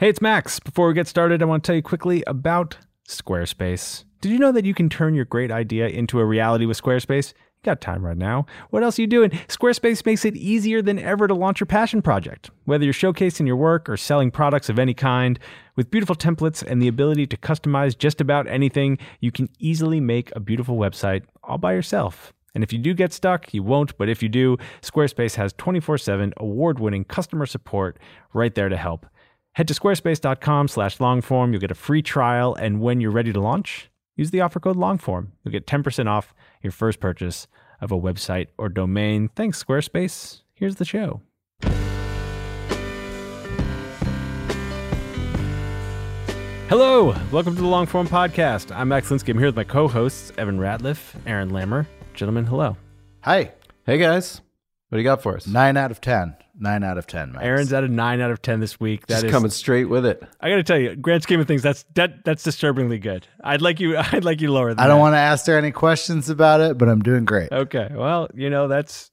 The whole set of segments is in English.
Hey, it's Max. Before we get started, I want to tell you quickly about Squarespace. Did you know that you can turn your great idea into a reality with Squarespace? You got time right now. What else are you doing? Squarespace makes it easier than ever to launch your passion project. Whether you're showcasing your work or selling products of any kind, with beautiful templates and the ability to customize just about anything, you can easily make a beautiful website all by yourself. And if you do get stuck, you won't, but if you do, Squarespace has 24 7 award winning customer support right there to help. Head to squarespace.com slash longform. You'll get a free trial. And when you're ready to launch, use the offer code longform. You'll get 10% off your first purchase of a website or domain. Thanks, Squarespace. Here's the show. Hello, welcome to the Longform Podcast. I'm Max Linsky. I'm here with my co-hosts, Evan Ratliff, Aaron Lammer. Gentlemen, hello. Hi. Hey guys, what do you got for us? Nine out of ten. Nine out of ten. Max. Aaron's at a nine out of ten this week. That Just is- coming straight with it. I got to tell you, grand scheme of things, that's that that's disturbingly good. I'd like you. I'd like you lower. Than I don't that. want to ask her any questions about it, but I'm doing great. Okay, well, you know that's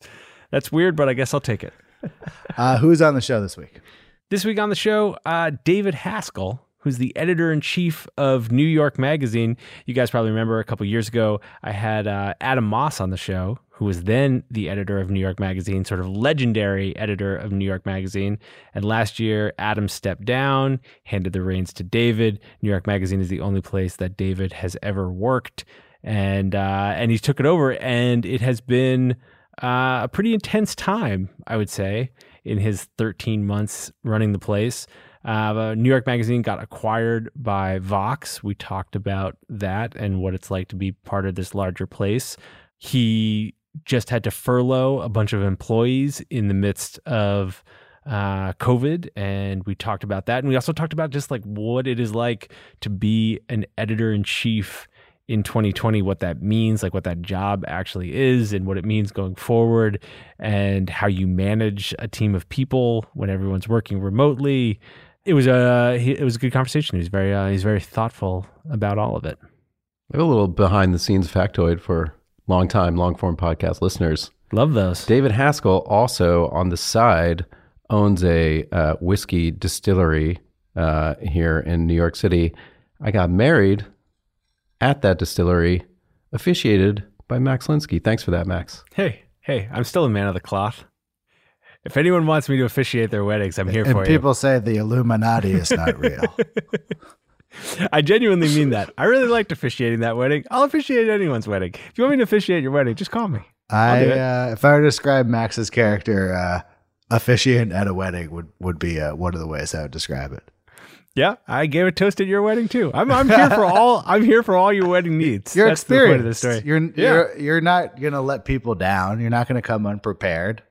that's weird, but I guess I'll take it. Uh, who's on the show this week? This week on the show, uh, David Haskell, who's the editor in chief of New York Magazine. You guys probably remember a couple years ago, I had uh, Adam Moss on the show, who was then the editor of New York Magazine, sort of legendary editor of New York Magazine. And last year, Adam stepped down, handed the reins to David. New York Magazine is the only place that David has ever worked, and uh, and he took it over, and it has been uh, a pretty intense time, I would say, in his 13 months running the place. Uh, New York Magazine got acquired by Vox. We talked about that and what it's like to be part of this larger place. He just had to furlough a bunch of employees in the midst of uh, COVID, and we talked about that. And we also talked about just like what it is like to be an editor in chief in 2020 what that means like what that job actually is and what it means going forward and how you manage a team of people when everyone's working remotely it was a he- it was a good conversation he's very uh, he's very thoughtful about all of it I have a little behind the scenes factoid for long time, long form podcast listeners. love those David Haskell also on the side owns a uh, whiskey distillery uh, here in New York City. I got married at that distillery, officiated by Max Linsky. Thanks for that, Max. hey hey i'm still a man of the cloth if anyone wants me to officiate their weddings i'm here And for people say the Illuminati is not real. i genuinely mean that i really liked officiating that wedding i'll officiate anyone's wedding if you want me to officiate your wedding just call me I, uh, if I were to describe Max's character, uh, officiant at a wedding would would be uh, one of the ways I would describe it. Yeah, I gave a toast at your wedding too. I'm I'm here for all I'm here for all your wedding needs. You're That's the point of the experienced. story. You're Yeah. you're you're not gonna let people down. You're not gonna come unprepared.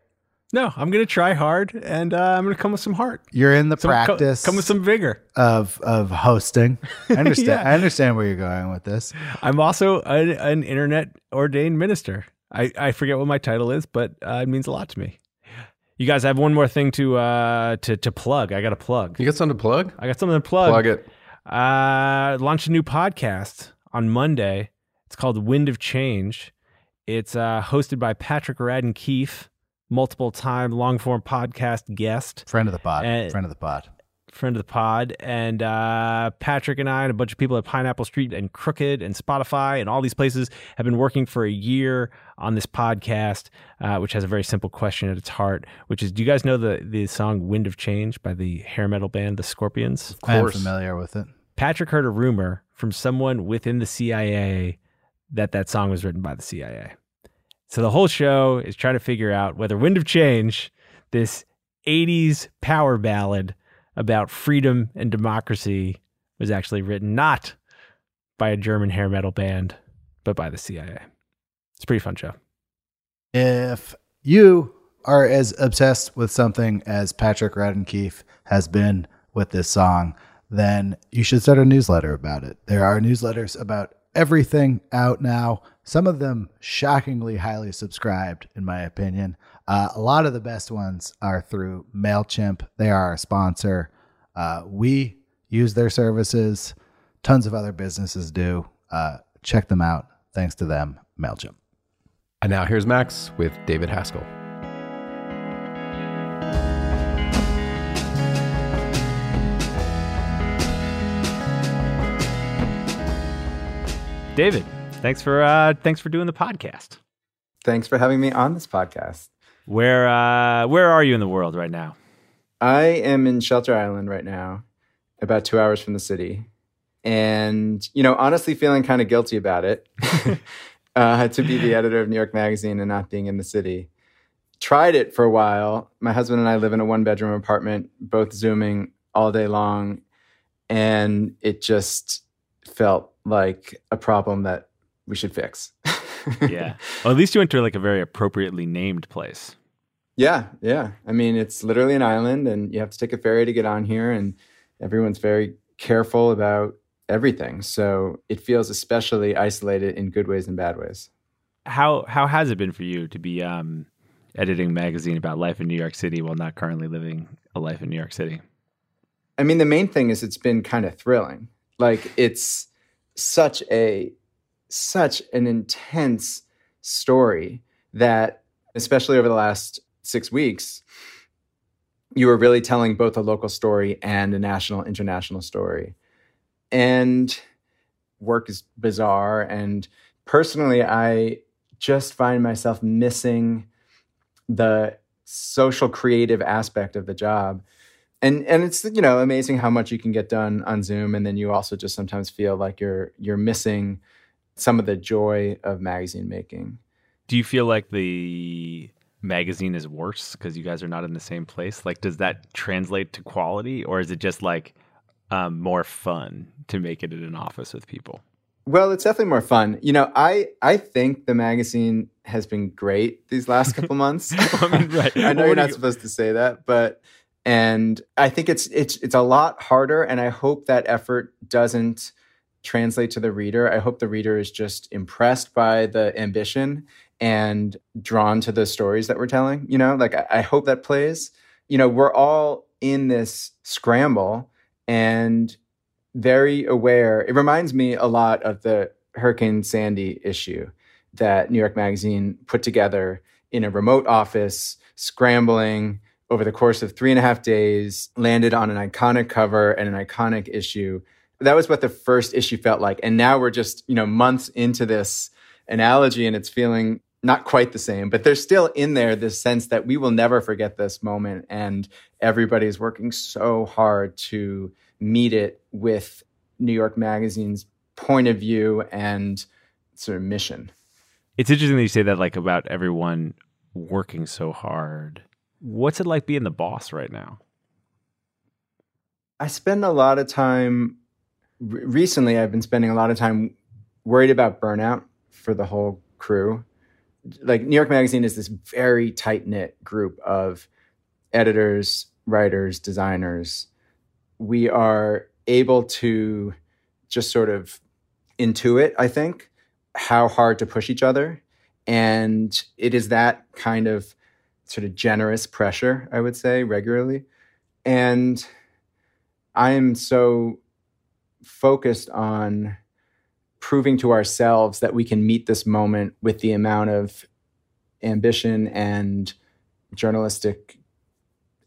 No, I'm gonna try hard and uh, I'm gonna come with some heart. You're in the Some- co- practice come with some vigor. of of hosting. I understand. Yeah. I understand where you're going with this. I'm also an, an internet ordained minister. I, I forget what my title is, but uh, it means a lot to me. You guys I have one more thing to uh to to plug. I got to plug. You got something to plug? I got something to plug. Plug it. Uh, launched a new podcast on Monday. It's called Wind of Change. It's uh, hosted by Patrick Radden Keefe, multiple time long form podcast guest, Friend of the pod. Uh, Friend of the pod. friend of the pod, and uh, Patrick and I and a bunch of people at Pineapple Street and Crooked and Spotify and all these places have been working for a year on this podcast, uh, which has a very simple question at its heart, which is: Do you guys know the the song "Wind of Change" by the hair metal band The Scorpions? Of course, I am familiar with it. Patrick heard a rumor from someone within the CIA that that song was written by the CIA. So the whole show is trying to figure out whether Wind of Change, this 80s power ballad about freedom and democracy, was actually written not by a German hair metal band, but by the CIA. It's a pretty fun show. If you are as obsessed with something as Patrick Radden Keefe has been with this song, then you should start a newsletter about it. There are newsletters about everything out now. Some of them shockingly highly subscribed, in my opinion. Uh, a lot of the best ones are through MailChimp. They are our sponsor. Uh, we use their services. Tons of other businesses do. Uh, check them out. Thanks to them, MailChimp. And now here's Max with David Haskell. David, thanks for uh, thanks for doing the podcast. Thanks for having me on this podcast. Where uh, where are you in the world right now? I am in Shelter Island right now, about two hours from the city, and you know, honestly, feeling kind of guilty about it uh, to be the editor of New York Magazine and not being in the city. Tried it for a while. My husband and I live in a one bedroom apartment, both zooming all day long, and it just felt like a problem that we should fix. yeah. Well, at least you went to like a very appropriately named place. Yeah, yeah. I mean, it's literally an island, and you have to take a ferry to get on here, and everyone's very careful about everything. So it feels especially isolated in good ways and bad ways. How how has it been for you to be um, editing a magazine about life in New York City while not currently living a life in New York City? I mean, the main thing is it's been kind of thrilling. Like it's such a such an intense story that especially over the last 6 weeks you were really telling both a local story and a national international story. And work is bizarre and personally i just find myself missing the social creative aspect of the job. And and it's you know amazing how much you can get done on Zoom, and then you also just sometimes feel like you're you're missing some of the joy of magazine making. Do you feel like the magazine is worse because you guys are not in the same place? Like, does that translate to quality, or is it just like um, more fun to make it in an office with people? Well, it's definitely more fun. You know, I I think the magazine has been great these last couple months. I, mean, right. I know well, you're not you... supposed to say that, but and I think it's it's it's a lot harder and I hope that effort doesn't translate to the reader. I hope the reader is just impressed by the ambition and drawn to the stories that we're telling, you know? Like I, I hope that plays. You know, we're all in this scramble and very aware. It reminds me a lot of the Hurricane Sandy issue that New York Magazine put together in a remote office, scrambling, over the course of three and a half days, landed on an iconic cover and an iconic issue. That was what the first issue felt like. And now we're just, you know, months into this analogy and it's feeling not quite the same, but there's still in there this sense that we will never forget this moment. And everybody's working so hard to meet it with New York Magazine's point of view and sort of mission. It's interesting that you say that, like, about everyone working so hard What's it like being the boss right now? I spend a lot of time recently I've been spending a lot of time worried about burnout for the whole crew. Like New York Magazine is this very tight-knit group of editors, writers, designers. We are able to just sort of intuit, I think, how hard to push each other. And it is that kind of sort of generous pressure, I would say, regularly. And I am so focused on proving to ourselves that we can meet this moment with the amount of ambition and journalistic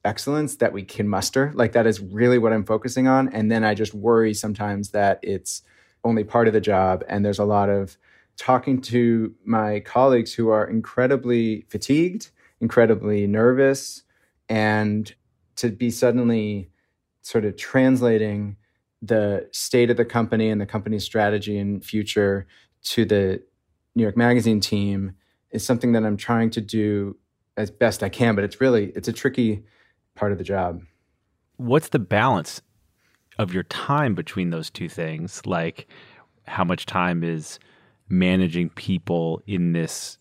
excellence that we can muster. Like that is really what I'm focusing on. And then I just worry sometimes that it's only part of the job. And there's a lot of talking to my colleagues who are incredibly fatigued, incredibly nervous, and to be suddenly sort of translating the state of the company and the company's strategy and future to the New York Magazine team is something that I'm trying to do as best I can, but it's really it's a tricky part of the job. What's the balance of your time between those two things? Like how much time is managing people in this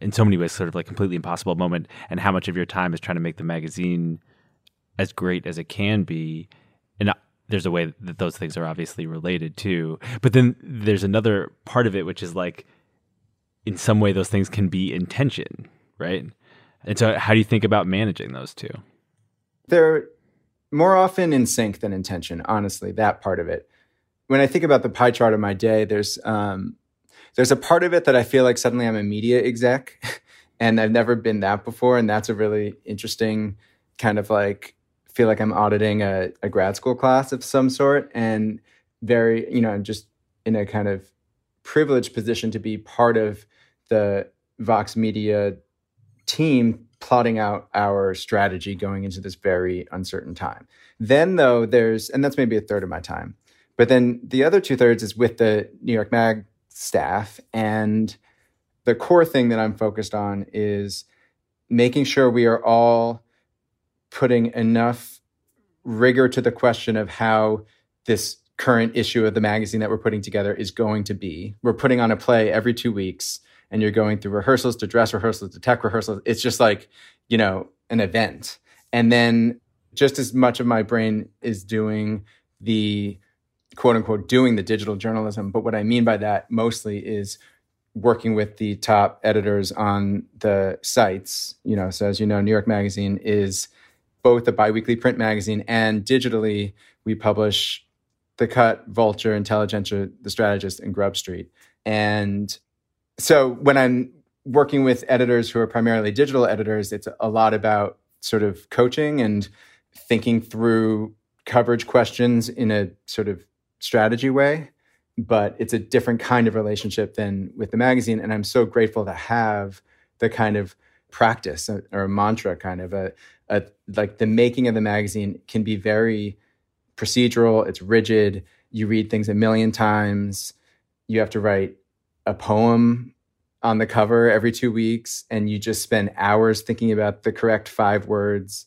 in so many ways sort of like completely impossible moment and how much of your time is trying to make the magazine as great as it can be there's a way that those things are obviously related too. But then there's another part of it which is like in some way those things can be intention right? And so how do you think about managing those two? They're more often in sync than intention honestly that part of it. When i think about the pie chart of my day there's um, there's a part of it that i feel like suddenly i'm a media exec and i've never been that before and that's a really interesting kind of like feel like I'm auditing a, a grad school class of some sort and very, you know, I'm just in a kind of privileged position to be part of the Vox Media team plotting out our strategy going into this very uncertain time. Then, though, there's, and that's maybe a third of my time, but then the other two thirds is with the New York Mag staff. And the core thing that I'm focused on is making sure we are all putting enough rigor to the question of how this current issue of the magazine that we're putting together is going to be. We're putting on a play every two weeks, and you're going through rehearsals to dress rehearsals to tech rehearsals. It's just like, you know, an event. And then just as much of my brain is doing the quote unquote doing the digital journalism. But what I mean by that mostly is working with the top editors on the sites. You know, so as you know, New York Magazine is both a biweekly print magazine and digitally, we publish The Cut, Vulture, Intelligencer, The Strategist, and Grub Street. And so when I'm working with editors who are primarily digital editors, it's a lot about sort of coaching and thinking through coverage questions in a sort of strategy way. But it's a different kind of relationship than with the magazine. And I'm so grateful to have the kind of practice uh, or a mantra kind of a, a like the making of the magazine can be very procedural it's rigid you read things a million times you have to write a poem on the cover every two weeks and you just spend hours thinking about the correct five words.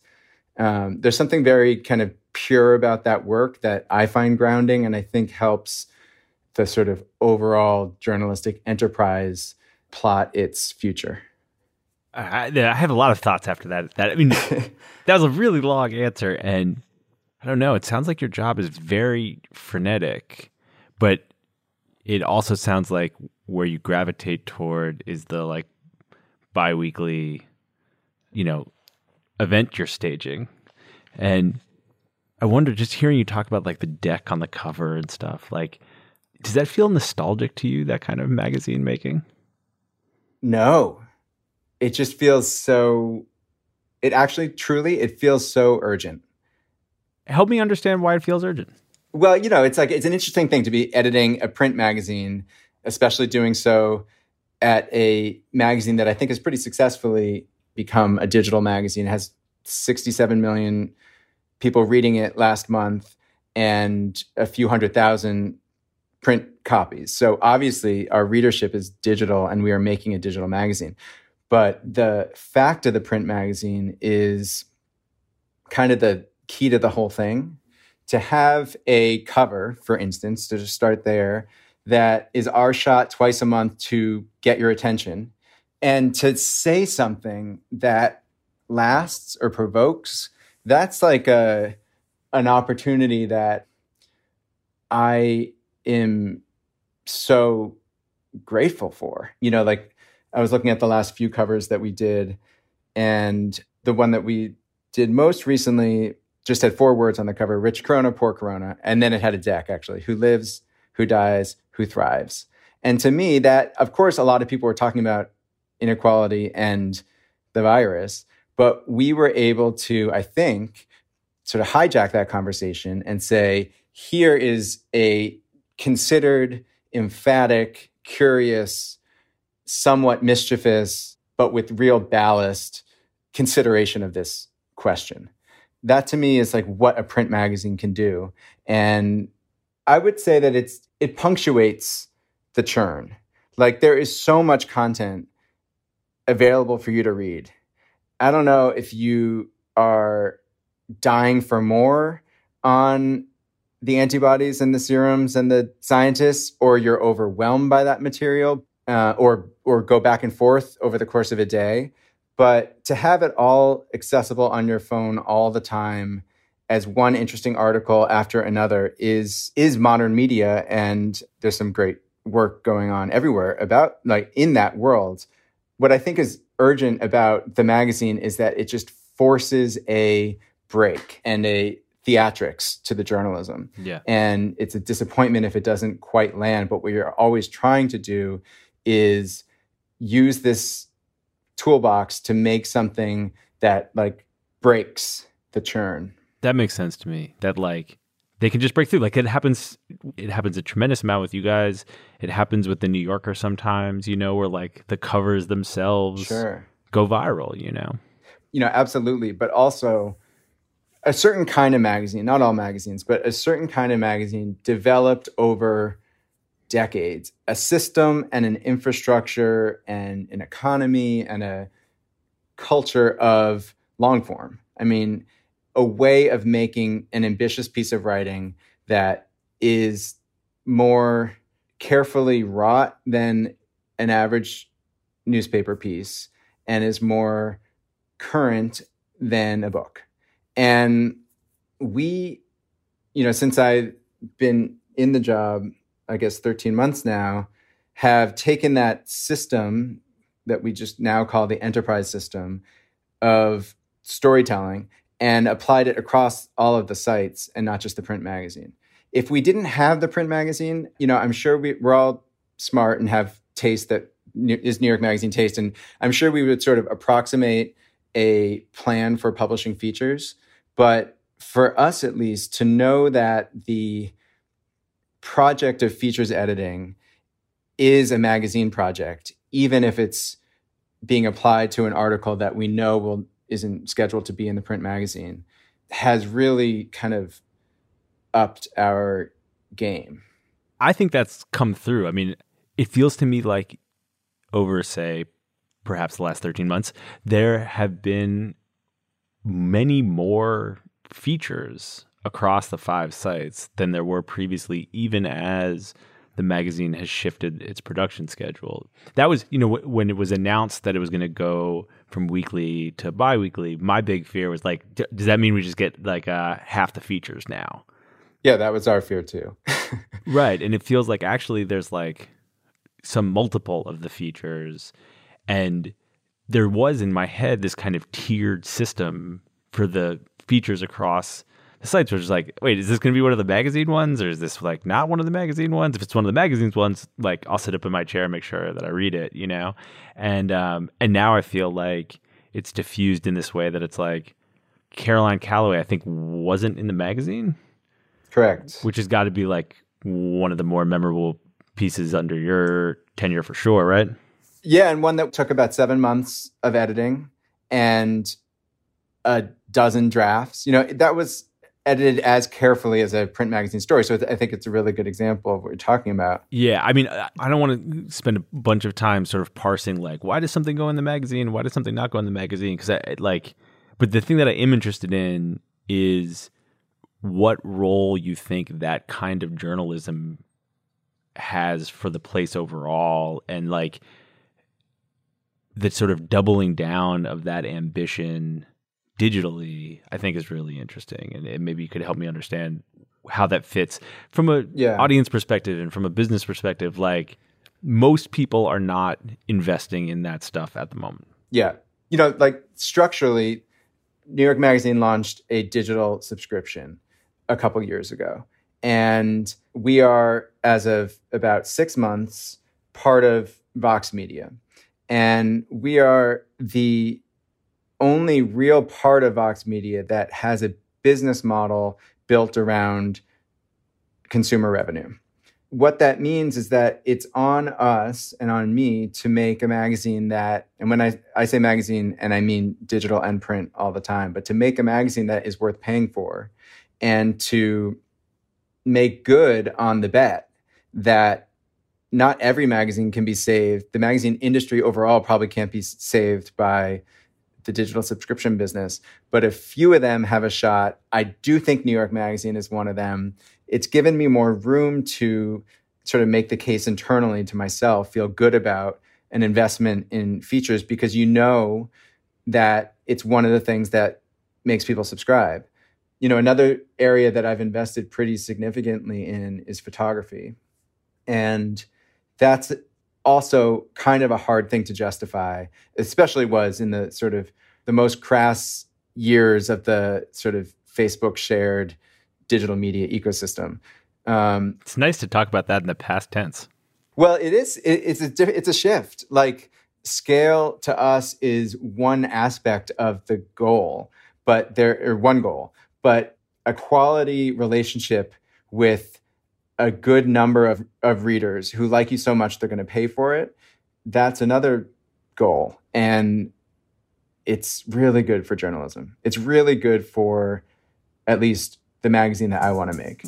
Um, there's something very kind of pure about that work that i find grounding and i think helps the sort of overall journalistic enterprise plot its future I, I have a lot of thoughts after that. That I mean, that was a really long answer, and I don't know. It sounds like your job is very frenetic, but it also sounds like where you gravitate toward is the like biweekly, you know, event you're staging, and I wonder, just hearing you talk about like the deck on the cover and stuff, like, does that feel nostalgic to you? That kind of magazine making? No, it just feels so it actually truly it feels so urgent. Help me understand why it feels urgent. Well you know it's like it's an interesting thing to be editing a print magazine especially doing so at a magazine that i think has pretty successfully become a digital magazine. It has 67 million people reading it last month and a few hundred thousand print copies. So obviously our readership is digital and we are making a digital magazine but the fact of the print magazine is kind of the key to the whole thing. To have a cover, for instance, to just start there, that is our shot twice a month to get your attention and to say something that lasts or provokes, that's like a an opportunity that I am so grateful for. You know, like I was looking at the last few covers that we did, and the one that we did most recently just had four words on the cover rich corona poor corona and then it had a deck actually who lives who dies who thrives. And to me that of course a lot of people were talking about inequality and the virus But we were able to, I think, sort of hijack that conversation and say, here is a considered, emphatic, curious, somewhat mischievous, but with real ballast consideration of this question. That to me is like what a print magazine can do. And I would say that it's it punctuates the churn. Like there is so much content available for you to read. I don't know if you are dying for more on the antibodies and the serums and the scientists, or you're overwhelmed by that material, uh, or or go back and forth over the course of a day. But to have it all accessible on your phone all the time as one interesting article after another is is modern media, and there's some great work going on everywhere about like in that world. What I think is urgent about the magazine is that it just forces a break and a theatrics to the journalism. Yeah. And it's a disappointment if it doesn't quite land. But what you're always trying to do is use this toolbox to make something that like breaks the churn. That makes sense to me. That like they can just break through. Like it happens it happens a tremendous amount with you guys. It happens with the New Yorker sometimes, you know, where like the covers themselves sure. go viral, you know. You know, absolutely. But also a certain kind of magazine, not all magazines, but a certain kind of magazine developed over decades, a system and an infrastructure and an economy and a culture of long form. I mean, a way of making an ambitious piece of writing that is more carefully wrought than an average newspaper piece and is more current than a book. And we, you know, since I've been in the job, I guess 13 months now, have taken that system that we just now call the enterprise system of storytelling and applied it across all of the sites and not just the print magazine. If we didn't have the print magazine, you know, I'm sure we, we're all smart and have taste that is New York Magazine taste. And I'm sure we would sort of approximate a plan for publishing features. But for us, at least, to know that the project of features editing is a magazine project, even if it's being applied to an article that we know will isn't scheduled to be in the print magazine, has really kind of upped our game. I think that's come through. I mean, it feels to me like over, say, perhaps the last 13 months, there have been many more features across the five sites than there were previously, even as the magazine has shifted its production schedule. That was, you know, w- when it was announced that it was going to go from weekly to biweekly, my big fear was like, d- does that mean we just get like uh, half the features now? Yeah, that was our fear too. right. And it feels like actually there's like some multiple of the features. And there was in my head this kind of tiered system for the features across the sites were just like, wait, is this going to be one of the magazine ones, or is this like not one of the magazine ones? If it's one of the magazines ones, like I'll sit up in my chair and make sure that I read it, you know. And um, and now I feel like it's diffused in this way that it's like Caroline Calloway, I think, wasn't in the magazine. Correct. Which has got to be like one of the more memorable pieces under your tenure for sure, right? Yeah, and one that took about seven months of editing and a dozen drafts. You know, that was edited as carefully as a print magazine story. So I think it's a really good example of what you're talking about. Yeah, I mean, I don't want to spend a bunch of time sort of parsing like why does something go in the magazine, why does something not go in the magazine? Because I like, but the thing that I am interested in is what role you think that kind of journalism has for the place overall, and like the sort of doubling down of that ambition digitally, I think is really interesting, and, and maybe you could help me understand how that fits from a yeah. audience perspective and from a business perspective. Like most people are not investing in that stuff at the moment. Yeah, you know, like structurally, New York Magazine launched a digital subscription a couple years ago, and we are, as of about six months, part of Vox Media, and we are the only real part of Vox Media that has a business model built around consumer revenue. What that means is that it's on us and on me to make a magazine that, and when I, I say magazine, and I mean digital and print all the time, but to make a magazine that is worth paying for and to make good on the bet that not every magazine can be saved. The magazine industry overall probably can't be saved by the digital subscription business, but a few of them have a shot. I do think New York Magazine is one of them. It's given me more room to sort of make the case internally to myself, feel good about an investment in features because you know that it's one of the things that makes people subscribe. You know, another area that I've invested pretty significantly in is photography. And that's also kind of a hard thing to justify, especially was in the sort of the most crass years of the sort of Facebook shared digital media ecosystem. Um, it's nice to talk about that in the past tense. Well, it is. It, it's a it's a shift. Like scale to us is one aspect of the goal, but there or one goal, but a quality relationship with a good number of, of readers who like you so much they're going to pay for it, that's another goal. And it's really good for journalism. It's really good for at least the magazine that I want to make.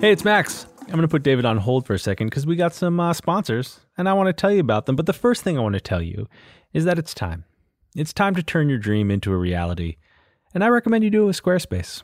Hey, it's Max. I'm going to put David on hold for a second because we got some uh, sponsors and I want to tell you about them. But the first thing I want to tell you is that it's time. It's time to turn your dream into a reality. And I recommend you do it with Squarespace.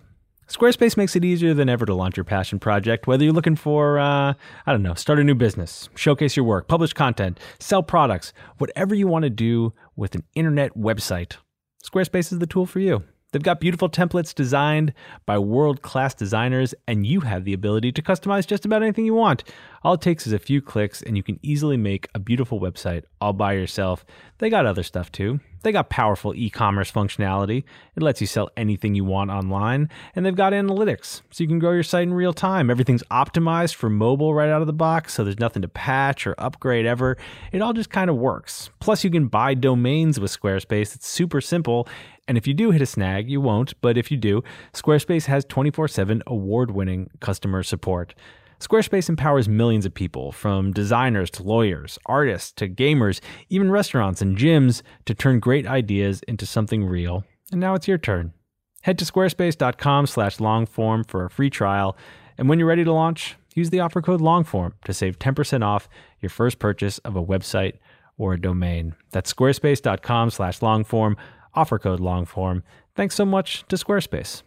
Squarespace makes it easier than ever to launch your passion project, whether you're looking for, uh, I don't know, start a new business, showcase your work, publish content, sell products, whatever you want to do with an internet website. Squarespace is the tool for you. They've got beautiful templates designed by world class designers, and you have the ability to customize just about anything you want. All it takes is a few clicks, and you can easily make a beautiful website all by yourself. They got other stuff too. They got powerful e commerce functionality. It lets you sell anything you want online. And they've got analytics, so you can grow your site in real time. Everything's optimized for mobile right out of the box, so there's nothing to patch or upgrade ever. It all just kind of works. Plus, you can buy domains with Squarespace. It's super simple. And if you do hit a snag, you won't, but if you do, Squarespace has 24 7 award winning customer support. Squarespace empowers millions of people, from designers to lawyers, artists to gamers, even restaurants and gyms, to turn great ideas into something real. And now it's your turn. Head to squarespace.com slash longform for a free trial. And when you're ready to launch, use the offer code longform to save 10% off your first purchase of a website or a domain. That's squarespace.com slash longform, offer code longform. Thanks so much to Squarespace.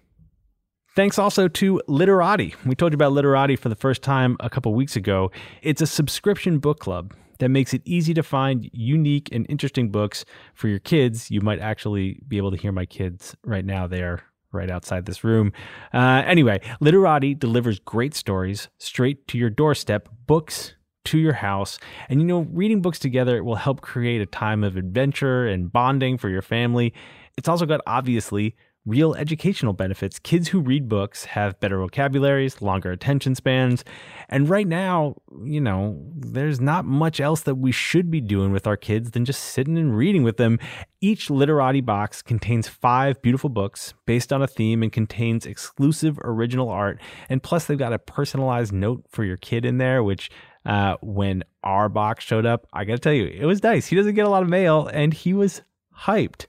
Thanks also to Literati. We told you about Literati for the first time a couple weeks ago. It's a subscription book club that makes it easy to find unique and interesting books for your kids. You might actually be able to hear my kids right now. They are right outside this room. Uh, anyway, Literati delivers great stories straight to your doorstep, books to your house. And you know, reading books together will help create a time of adventure and bonding for your family. It's also got obviously real educational benefits. Kids who read books have better vocabularies, longer attention spans. And right now, you know, there's not much else that we should be doing with our kids than just sitting and reading with them. Each Literati box contains five beautiful books based on a theme and contains exclusive original art. And plus, they've got a personalized note for your kid in there, which uh, when our box showed up, I got to tell you, it was nice. He doesn't get a lot of mail, and he was hyped.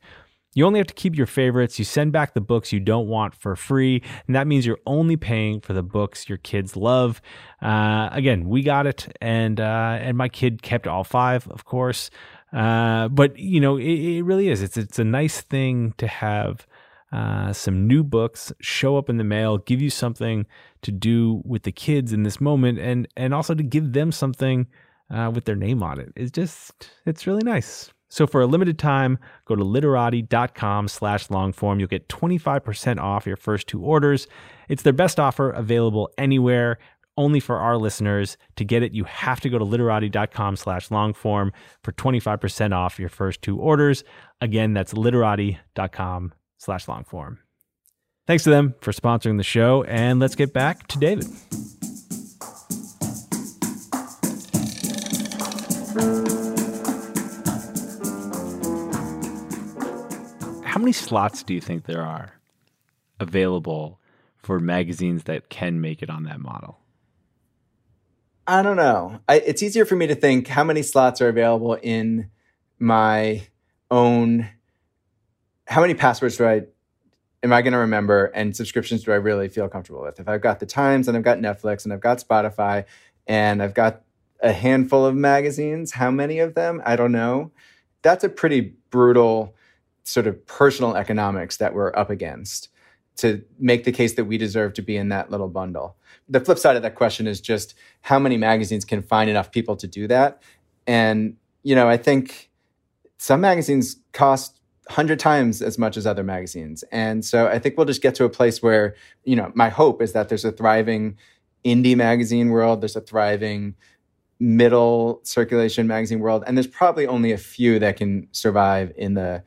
You only have to keep your favorites. You send back the books you don't want for free, and that means you're only paying for the books your kids love. Uh, again, we got it, and uh, and my kid kept all five, of course. Uh, but you know, it, it, really is. It's it's a nice thing to have uh, some new books show up in the mail, give you something to do with the kids in this moment, and and also to give them something uh, with their name on it. It's just it's really nice. So for a limited time, go to literati.com slash longform. You'll get 25% off your first two orders. It's their best offer available anywhere, only for our listeners. To get it, you have to go to literati.com slash longform for 25% off your first two orders. Again, that's literati.com slash longform. Thanks to them for sponsoring the show. And let's get back to David. How many slots do you think there are available for magazines that can make it on that model? I don't know. I, it's easier for me to think how many slots are available in my own. How many passwords do I am I going to remember and subscriptions do I really feel comfortable with? If I've got the Times and I've got Netflix and I've got Spotify and I've got a handful of magazines, how many of them? I don't know. That's a pretty brutal sort of personal economics that we're up against to make the case that we deserve to be in that little bundle. The flip side of that question is just how many magazines can find enough people to do that? And, you know, I think some magazines cost 100 times as much as other magazines. And so I think we'll just get to a place where, you know, my hope is that there's a thriving indie magazine world, there's a thriving middle circulation magazine world, and there's probably only a few that can survive in the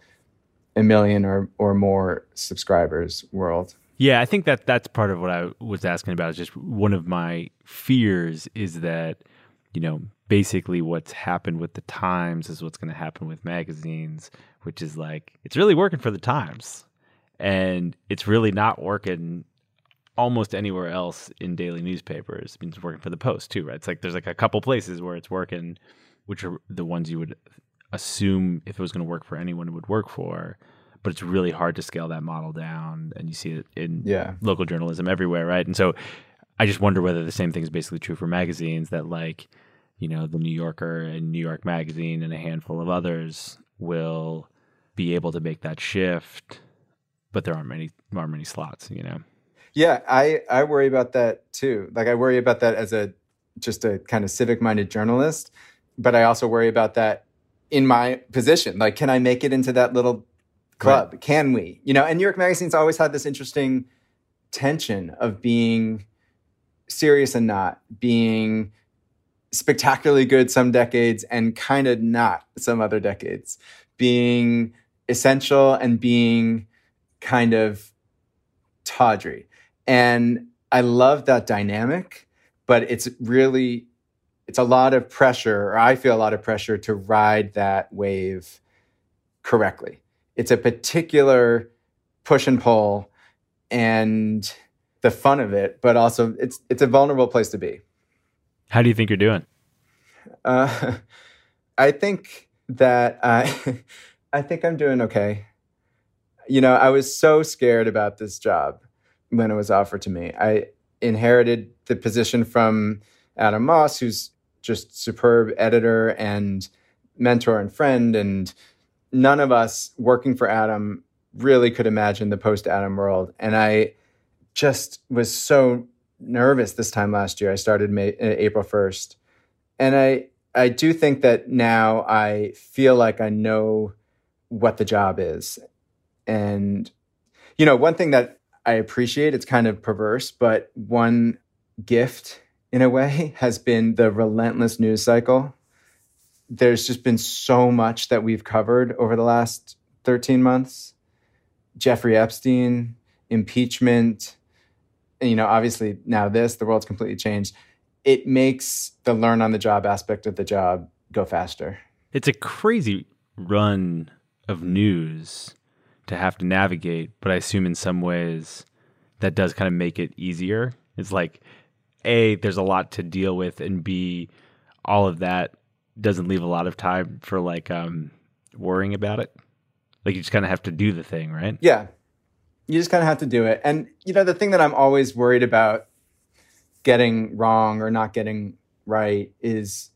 a million or or more subscribers world. Yeah, I think that that's part of what I was asking about. Is just one of my fears is that you know basically what's happened with the Times is what's going to happen with magazines, which is like it's really working for the Times and it's really not working almost anywhere else in daily newspapers. I mean, it's working for the Post too, right? It's like there's like a couple places where it's working, which are the ones you would assume if it was going to work for anyone, it would work for. But it's really hard to scale that model down, and you see it in yeah. local journalism everywhere, right? And so, I just wonder whether the same thing is basically true for magazines that like you know, the New Yorker and New York Magazine and a handful of others will be able to make that shift, but there aren't many aren't many slots, you know. Yeah, I I worry about that too. Like I worry about that as a just a kind of civic minded journalist, but I also worry about that in my position. Like, can I make it into that little club? Right. Can we? You know, and New York Magazine's always had this interesting tension of being serious and not being spectacularly good some decades and kind of not some other decades, being essential and being kind of tawdry. And I love that dynamic, but it's really it's a lot of pressure, or I feel a lot of pressure to ride that wave correctly. It's a particular push and pull and the fun of it, but also it's it's a vulnerable place to be. How do you think you're doing? Uh, I think that I, I think I'm doing okay. You know, I was so scared about this job when it was offered to me. I inherited the position from Adam Moss, who's just superb editor and mentor and friend, and none of us working for Adam really could imagine the post Adam world. And I just was so nervous this time last year. I started May, uh, April 1st. And I I do think that now I feel like I know what the job is. And you know, one thing that I appreciate, it's kind of perverse, but one gift in a way has been the relentless news cycle. There's just been so much that we've covered over the last 13 months. Jeffrey Epstein, impeachment, you know, obviously now this, the world's completely changed. It makes the learn on the job aspect of the job go faster. It's a crazy run of news to have to navigate, but I assume in some ways that does kind of make it easier. It's like A, there's a lot to deal with, and B, all of that doesn't leave a lot of time for like um worrying about it. Like you just kind of have to do the thing, right? Yeah you just kind of have to do it. And you know, the thing that I'm always worried about getting wrong or not getting right is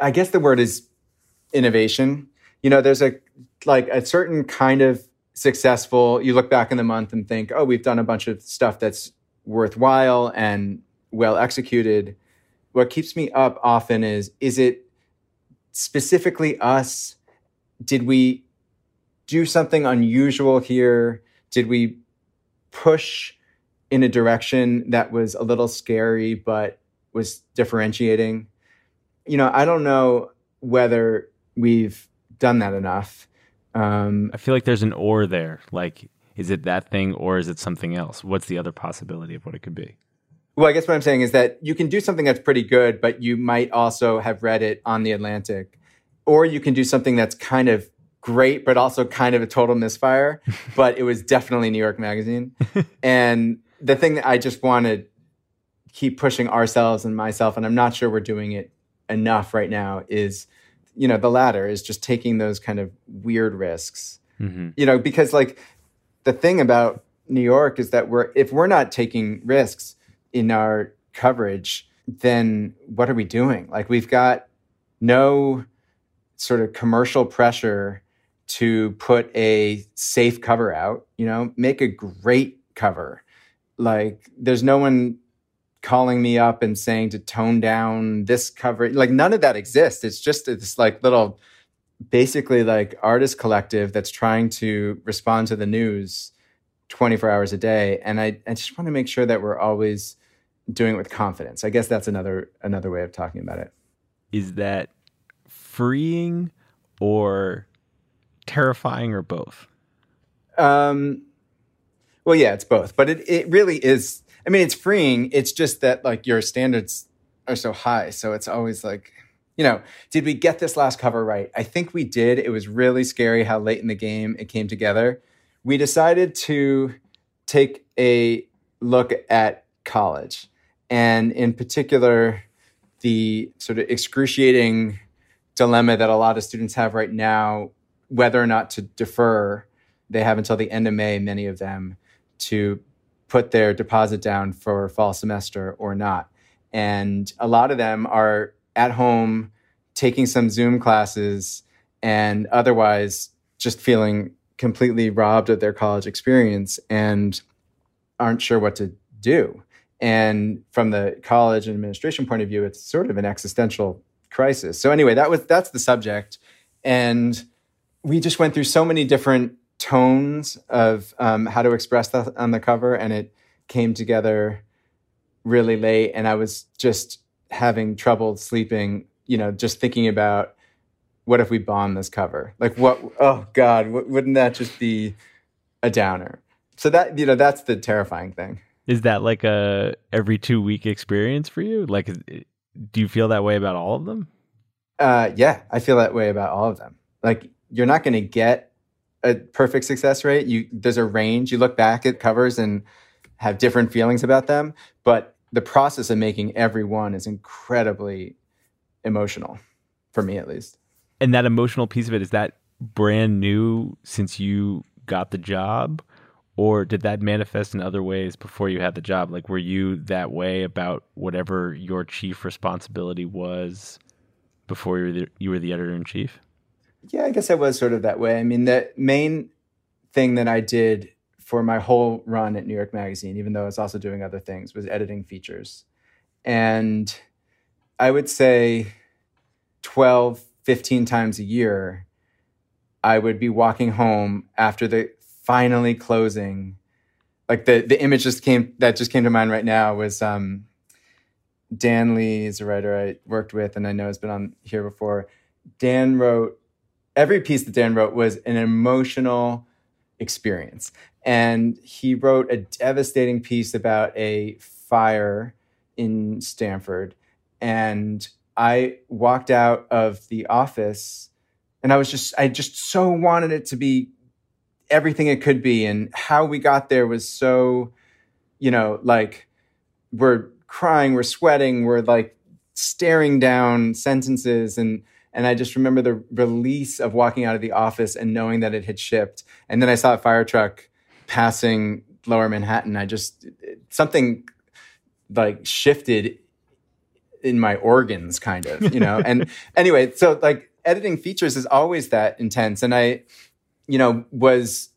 I guess the word is innovation. You know, there's a like a certain kind of successful, you look back in the month and think, "Oh, we've done a bunch of stuff that's worthwhile and well executed." What keeps me up often is is it specifically us? Did we do something unusual here? Did we push in a direction that was a little scary but was differentiating? You know, I don't know whether we've done that enough. Um, I feel like there's an or there. Like Is it that thing or is it something else? What's the other possibility of what it could be? Well, I guess what I'm saying is that you can do something that's pretty good, but you might also have read it on the Atlantic. Or you can do something that's kind of great, but also kind of a total misfire. but it was definitely New York Magazine. and the thing that I just want to keep pushing ourselves and myself, and I'm not sure we're doing it enough right now, is, you know, the latter is just taking those kind of weird risks. Mm-hmm. You know, because like the thing about New York is that we're if we're not taking risks in our coverage, then what are we doing? Like we've got no sort of commercial pressure to put a safe cover out, you know, make a great cover. Like there's no one calling me up and saying to tone down this cover. Like none of that exists. It's just this like little basically like artist collective that's trying to respond to the news 24 hours a day. And I, I just want to make sure that we're always doing it with confidence. I guess that's another another way of talking about it. Is that freeing or terrifying or both? Um, well, yeah, it's both, but it, it really is. I mean, it's freeing. It's just that like your standards are so high. So it's always like, you know, did we get this last cover right? I think we did. It was really scary how late in the game it came together. We decided to take a look at college and in particular, the sort of excruciating dilemma that a lot of students have right now whether or not to defer. They have until the end of May, many of them, to put their deposit down for fall semester or not. And a lot of them are at home taking some Zoom classes and otherwise just feeling completely robbed of their college experience and aren't sure what to do. And from the college and administration point of view, it's sort of an existential crisis. So anyway, that was that's the subject. And we just went through so many different tones of um, how to express that on the cover, and it came together really late. And I was just having trouble sleeping, you know, just thinking about what if we bomb this cover? Like, what? Oh God, wouldn't that just be a downer? So that you know, that's the terrifying thing. Is that like a every two week experience for you? Like, do you feel that way about all of them? Uh, yeah, I feel that way about all of them. Like, you're not going to get a perfect success rate. You there's a range. You look back at covers and have different feelings about them, but the process of making every one is incredibly emotional for me at least. And that emotional piece of it is that brand new since you got the job or did that manifest in other ways before you had the job? Like were you that way about whatever your chief responsibility was before you were the, you were the editor in chief? Yeah, I guess I was sort of that way. I mean, the main thing that I did for my whole run at New York Magazine, even though I was also doing other things, was editing features. And I would say 12, 15 times a year, I would be walking home after the finally closing. Like the the image just came that just came to mind right now was um, Dan Lee is a writer I worked with and I know has been on here before. Dan wrote every piece that Dan wrote was an emotional experience. And he wrote a devastating piece about a fire in Stamford. And I walked out of the office and I was just, I just so wanted it to be everything it could be. And how we got there was so, you know, like we're crying, we're sweating, we're like staring down sentences and, and I just remember the release of walking out of the office and knowing that it had shipped. And then I saw a fire truck passing lower Manhattan. I just, something like shifted in my organs, kind of, you know? and anyway, so like editing features is always that intense. And I, you know, was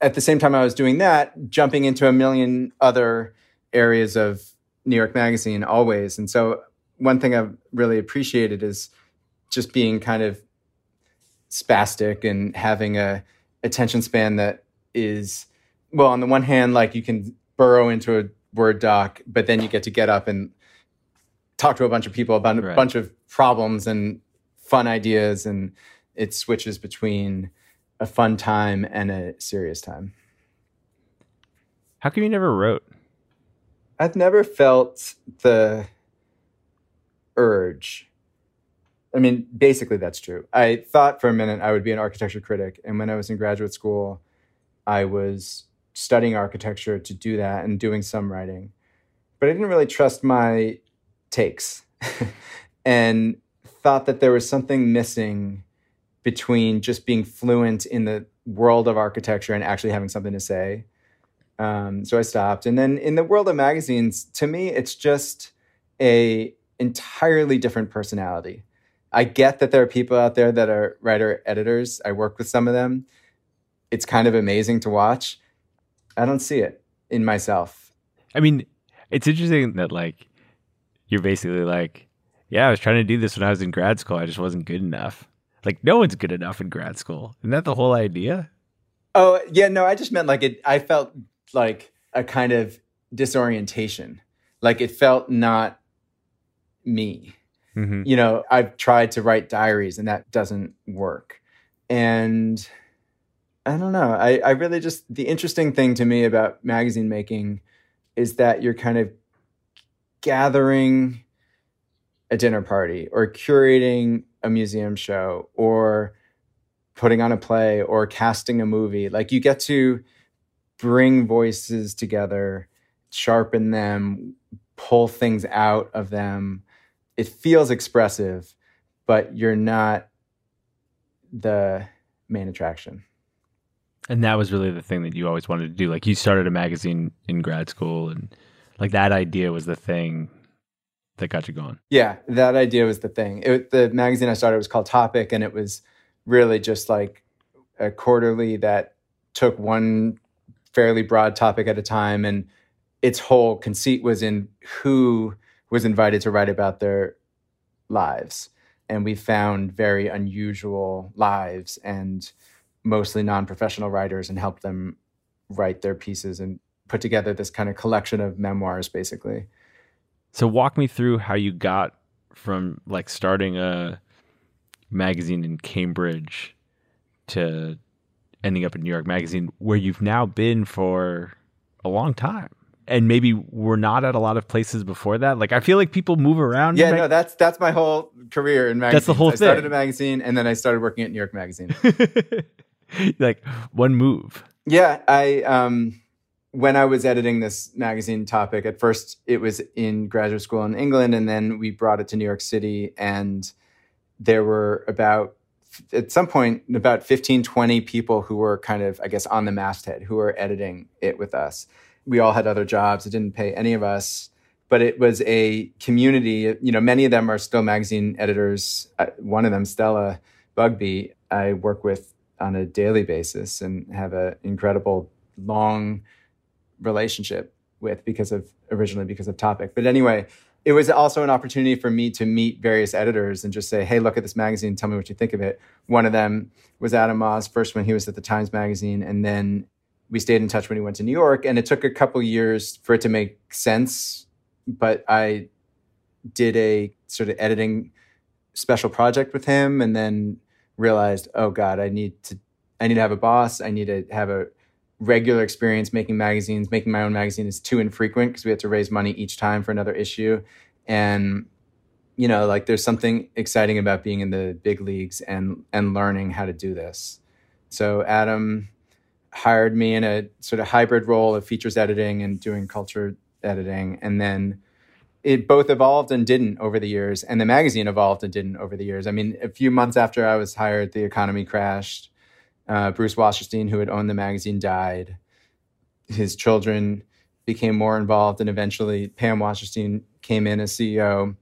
at the same time I was doing that, jumping into a million other areas of New York Magazine always. And so one thing I've really appreciated is just being kind of spastic and having a attention span that is well on the one hand like you can burrow into a word doc but then you get to get up and talk to a bunch of people about a bunch of problems and fun ideas and it switches between a fun time and a serious time How come you never wrote? I've never felt the urge. I mean, basically, that's true. I thought for a minute I would be an architecture critic. And when I was in graduate school, I was studying architecture to do that and doing some writing. But I didn't really trust my takes and thought that there was something missing between just being fluent in the world of architecture and actually having something to say. Um, so I stopped. And then in the world of magazines, to me, it's just a entirely different personality. I get that there are people out there that are writer editors. I work with some of them. It's kind of amazing to watch. I don't see it in myself. I mean, it's interesting that like you're basically like, yeah, I was trying to do this when I was in grad school. I just wasn't good enough. Like no one's good enough in grad school. Isn't that the whole idea? Oh, yeah, no, I just meant like it I felt like a kind of disorientation. Like it felt not me. Mm-hmm. You know, I've tried to write diaries and that doesn't work. And I don't know. I, I really just, the interesting thing to me about magazine making is that you're kind of gathering a dinner party or curating a museum show or putting on a play or casting a movie. Like you get to bring voices together, sharpen them, pull things out of them. It feels expressive, but you're not the main attraction. And that was really the thing that you always wanted to do. Like you started a magazine in grad school and like that idea was the thing that got you going. Yeah, that idea was the thing. It, the magazine I started was called Topic and it was really just like a quarterly that took one fairly broad topic at a time and its whole conceit was in who was invited to write about their lives and we found very unusual lives and mostly non-professional writers and helped them write their pieces and put together this kind of collection of memoirs basically so walk me through how you got from like starting a magazine in cambridge to ending up in New York Magazine, where you've now been for a long time. And maybe we're not at a lot of places before that. Like I feel like people move around. Yeah, mag- no, that's that's my whole career in magazines. That's the whole I thing. started a magazine and then I started working at New York Magazine. like one move. Yeah, I um when I was editing this magazine topic, at first it was in graduate school in England, and then we brought it to New York City, and there were about at some point about 15 20 people who were kind of i guess on the masthead who were editing it with us we all had other jobs it didn't pay any of us but it was a community you know many of them are still magazine editors uh, one of them stella bugbee i work with on a daily basis and have an incredible long relationship with because of originally because of topic but anyway it was also an opportunity for me to meet various editors and just say, hey, look at this magazine, tell me what you think of it. One of them was Adam Moss, first when he was at the Times Magazine, and then we stayed in touch when he went to New York. And it took a couple years for it to make sense, but I did a sort of editing special project with him and then realized, oh God, I need to I need to have a boss. I need to have a regular experience making magazines. Making my own magazine is too infrequent because we had to raise money each time for another issue. And you know, like there's something exciting about being in the big leagues and and learning how to do this. So Adam hired me in a sort of hybrid role of features editing and doing culture editing, and then it both evolved and didn't over the years, and the magazine evolved and didn't over the years. I mean, a few months after I was hired, the economy crashed uh, Bruce Wasserstein, who had owned the magazine, died. His children became more involved, and eventually Pam Wasserstein came in as CEO.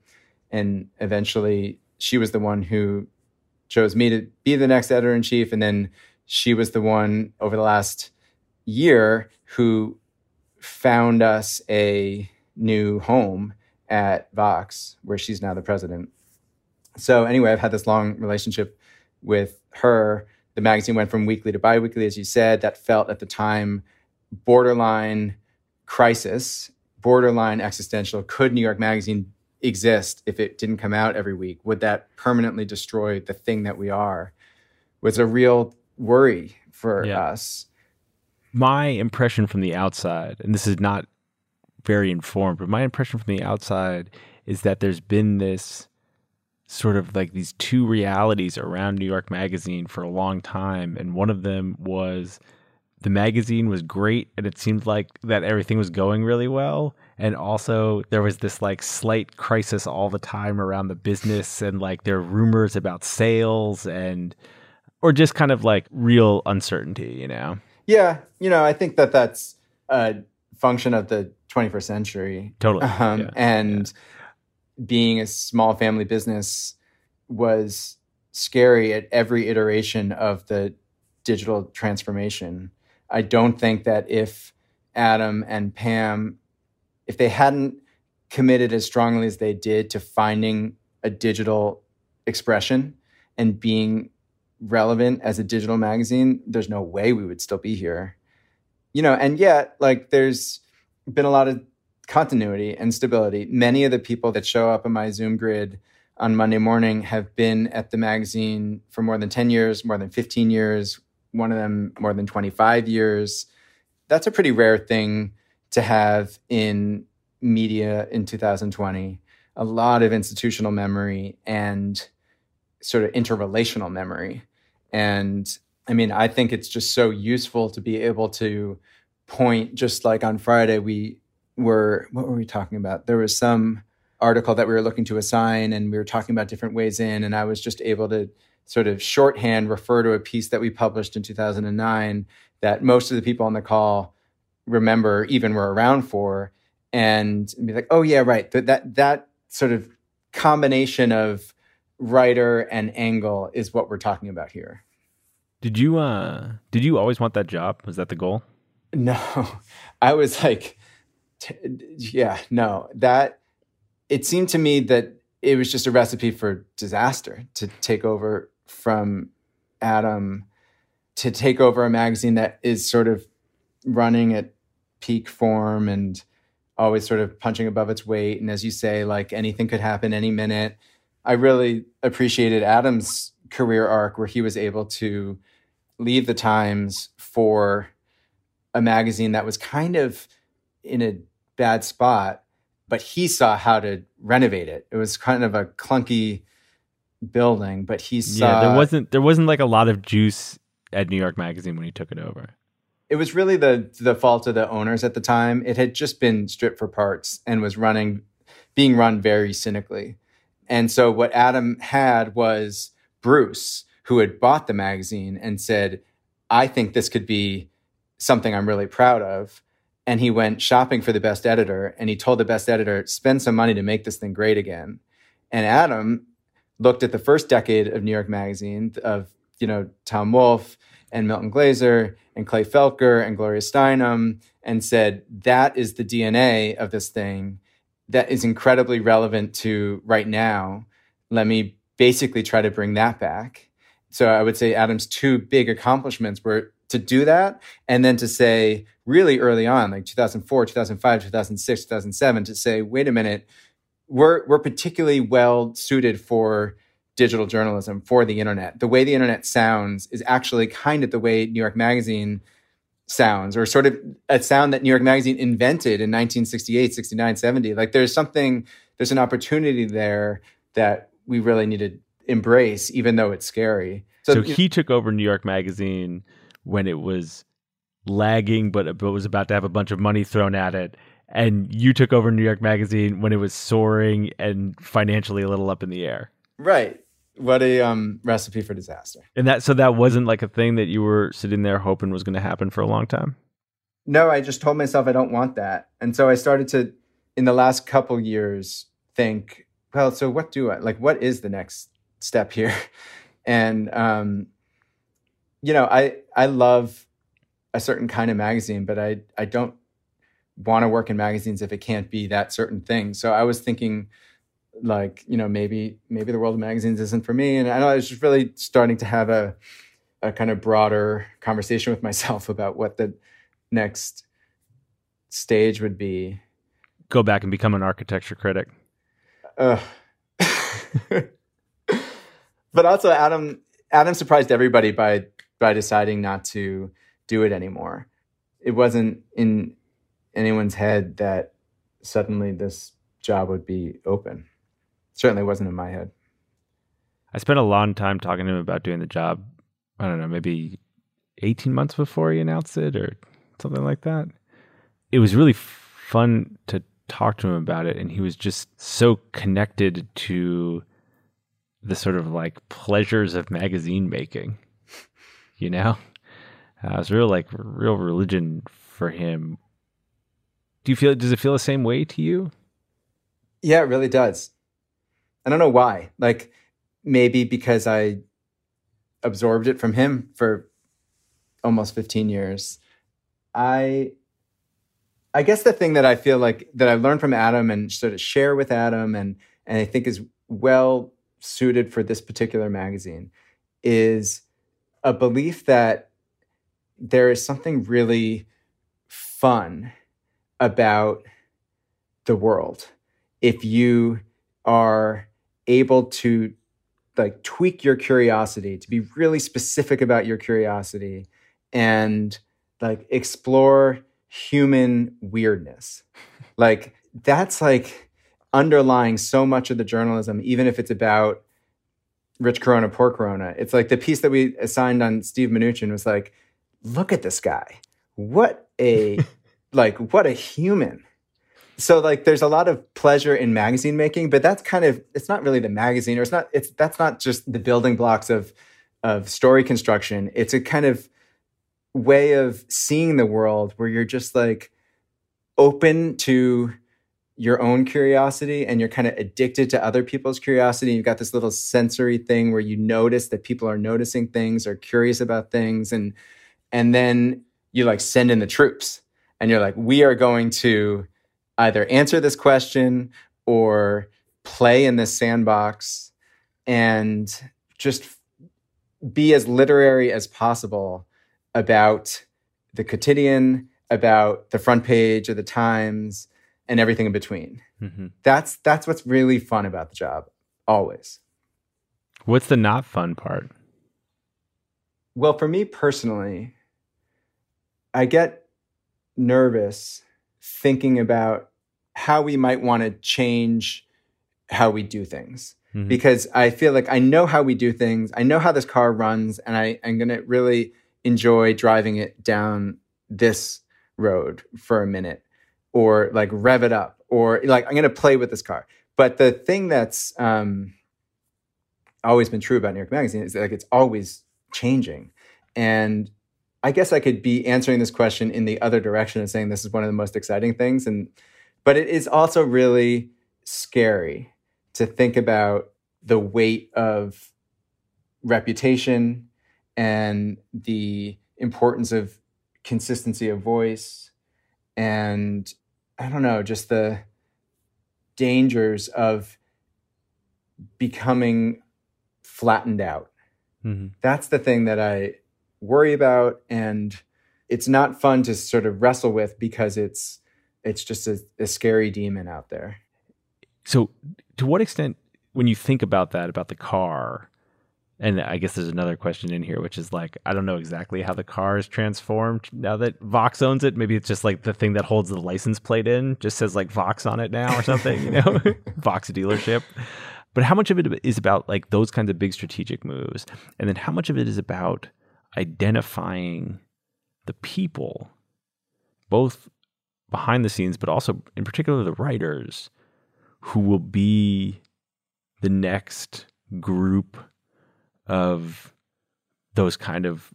And eventually, she was the one who chose me to be the next editor in chief. And then she was the one over the last year who found us a new home at Vox, where she's now the president. So, anyway, I've had this long relationship with her the magazine went from weekly to biweekly, as you said. That felt at the time borderline crisis, borderline existential. Could New York Magazine exist if it didn't come out every week? Would that permanently destroy the thing that we are? Was a real worry for yeah. us. my impression from the outside, and this is not very informed, but my impression from the outside is that there's been this sort of like these two realities around New York Magazine for a long time. And one of them was the magazine was great and it seemed like that everything was going really well. And also there was this like slight crisis all the time around the business and like there are rumors about sales and or just kind of like real uncertainty, you know? Yeah. You know, I think that that's a function of the 21st century. Totally. Um, yeah. And yeah. being a small family business was scary at every iteration of the digital transformation. I don't think that if Adam and Pam, if they hadn't committed as strongly as they did to finding a digital expression and being relevant as a digital magazine, there's no way we would still be here. You know, and yet, like, there's been a lot of continuity and stability. Many of the people that show up in my Zoom grid on Monday morning have been at the magazine for more than 10 years, more than 15 years, one of them more than 25 years. That's a pretty rare thing to have in media in 2020. A lot of institutional memory and sort of interrelational memory. And I mean, I think it's just so useful to be able to point, just like on Friday, we were, what were we talking about? There was some article that we were looking to assign, and we were talking about different ways in, and I was just able to sort of shorthand refer to a piece that we published in 2009 that most of the people on the call remember even were around for and be like oh yeah right that that, that sort of combination of writer and angle is what we're talking about here. Did you uh did you always want that job? Was that the goal? No. I was like t- yeah no. That it seemed to me that it was just a recipe for disaster to take over from Adam to take over a magazine that is sort of running at peak form and always sort of punching above its weight. And as you say, like anything could happen any minute. I really appreciated Adam's career arc where he was able to leave the Times for a magazine that was kind of in a bad spot but he saw how to renovate it. It was kind of a clunky building, but he saw Yeah, there wasn't there wasn't like a lot of juice at New York Magazine when he took it over. It was really the the fault of the owners at the time. It had just been stripped for parts and was running being run very cynically. And so what Adam had was Bruce, who had bought the magazine and said, I think this could be something I'm really proud of. And he went shopping for the best editor and he told the best editor spend some money to make this thing great again. And adam looked at the first decade of new york magazine of you know tom wolfe and milton glaser and clay felker and gloria steinem and said that is the dna of this thing that is incredibly relevant to right now let me basically try to bring that back. So i would say adam's two big accomplishments were to do that and then to say really early on like 2004 2005 2006 2007 to say wait a minute we're we're particularly well suited for digital journalism for the internet. The way the internet sounds is actually kind of the way new york magazine sounds or sort of a sound that new york magazine invented in 1968 69 70 like there's something there's an opportunity there that we really need to embrace even though it's scary so, so he took over new york magazine when it was lagging, but, but was about to have a bunch of money thrown at it. And you took over New York Magazine when it was soaring and financially a little up in the air. Right. What a um, recipe for disaster. And that so that wasn't like a thing that you were sitting there hoping was going to happen for a long time. No, I just told myself I don't want that, and so I started to, in the last couple years, think, well, so what do I like? What is the next step here? And um, you know, I I love a certain kind of magazine, but I I don't want to work in magazines if it can't be that certain thing. So I was thinking like, you know, maybe maybe the world of magazines isn't for me. And I know I was just really starting to have a a kind of broader conversation with myself about what the next stage would be. Go back and become an architecture critic. Uh, but also Adam Adam surprised everybody by by deciding not to do it anymore. it wasn't in anyone's head that suddenly this job would be open. Certainly wasn't in my head. I spent a long time talking to him about doing the job. I don't know, maybe 18 months before he announced it or something like that. It was really fun to talk to him about it. And he was just so connected to the sort of like pleasures of magazine making, you know? Uh, it was real like real religion for him. Do you feel does it feel the same way to you? Yeah, it really does. I don't know why. Like maybe because I absorbed it from him for almost 15 years. I I guess the thing that I feel like that I learned from Adam and sort of share with Adam and and I think is well suited for this particular magazine is a belief that there is something really fun about the world if you are able to like tweak your curiosity to be really specific about your curiosity and like explore human weirdness. Like that's like underlying so much of the journalism even if it's about rich corona poor corona. It's like the piece that we assigned on steve mnuchin was like look at this guy. What a like what a human so like there's a lot of pleasure in magazine making but that's kind of it's not really the magazine or it's not it's that's not just the building blocks of of story construction. It's a kind of way of seeing the world where you're just like open to your own curiosity and you're kind of addicted to other people's curiosity. You've got this little sensory thing where you notice that people are noticing things or curious about things and and then you like send in the troops and you're like we are going to either answer this question or play in this sandbox and just be as literary as possible about the quotidian, about the front page of the Times, and everything in between. Mm-hmm. That's that's what's really fun about the job, always. What's the not fun part? Well, for me personally, I get nervous thinking about how we might want to change how we do things. Mm-hmm. Because I feel like I know how we do things. I know how this car runs, and I, I'm going to really enjoy driving it down this road for a minute or like rev it up or like I'm going to play with this car. But the thing that's um, always been true about New York Magazine is that, like it's always changing. And I guess I could be answering this question in the other direction and saying this is one of the most exciting things. And but it is also really scary to think about the weight of reputation and the importance of consistency of voice and I don't know, just the dangers of becoming flattened out. Mm-hmm. That's the thing that I worry about and it's not fun to sort of wrestle with because it's it's just a, a scary demon out there so to what extent when you think about that about the car and I guess there's another question in here, which is like, I don't know exactly how the car is transformed now that Vox owns it. Maybe it's just like the thing that holds the license plate in just says like Vox on it now or something, you know, Vox dealership. But how much of it is about like those kinds of big strategic moves? And then how much of it is about identifying the people, both behind the scenes, but also in particular the writers who will be the next group of those kind of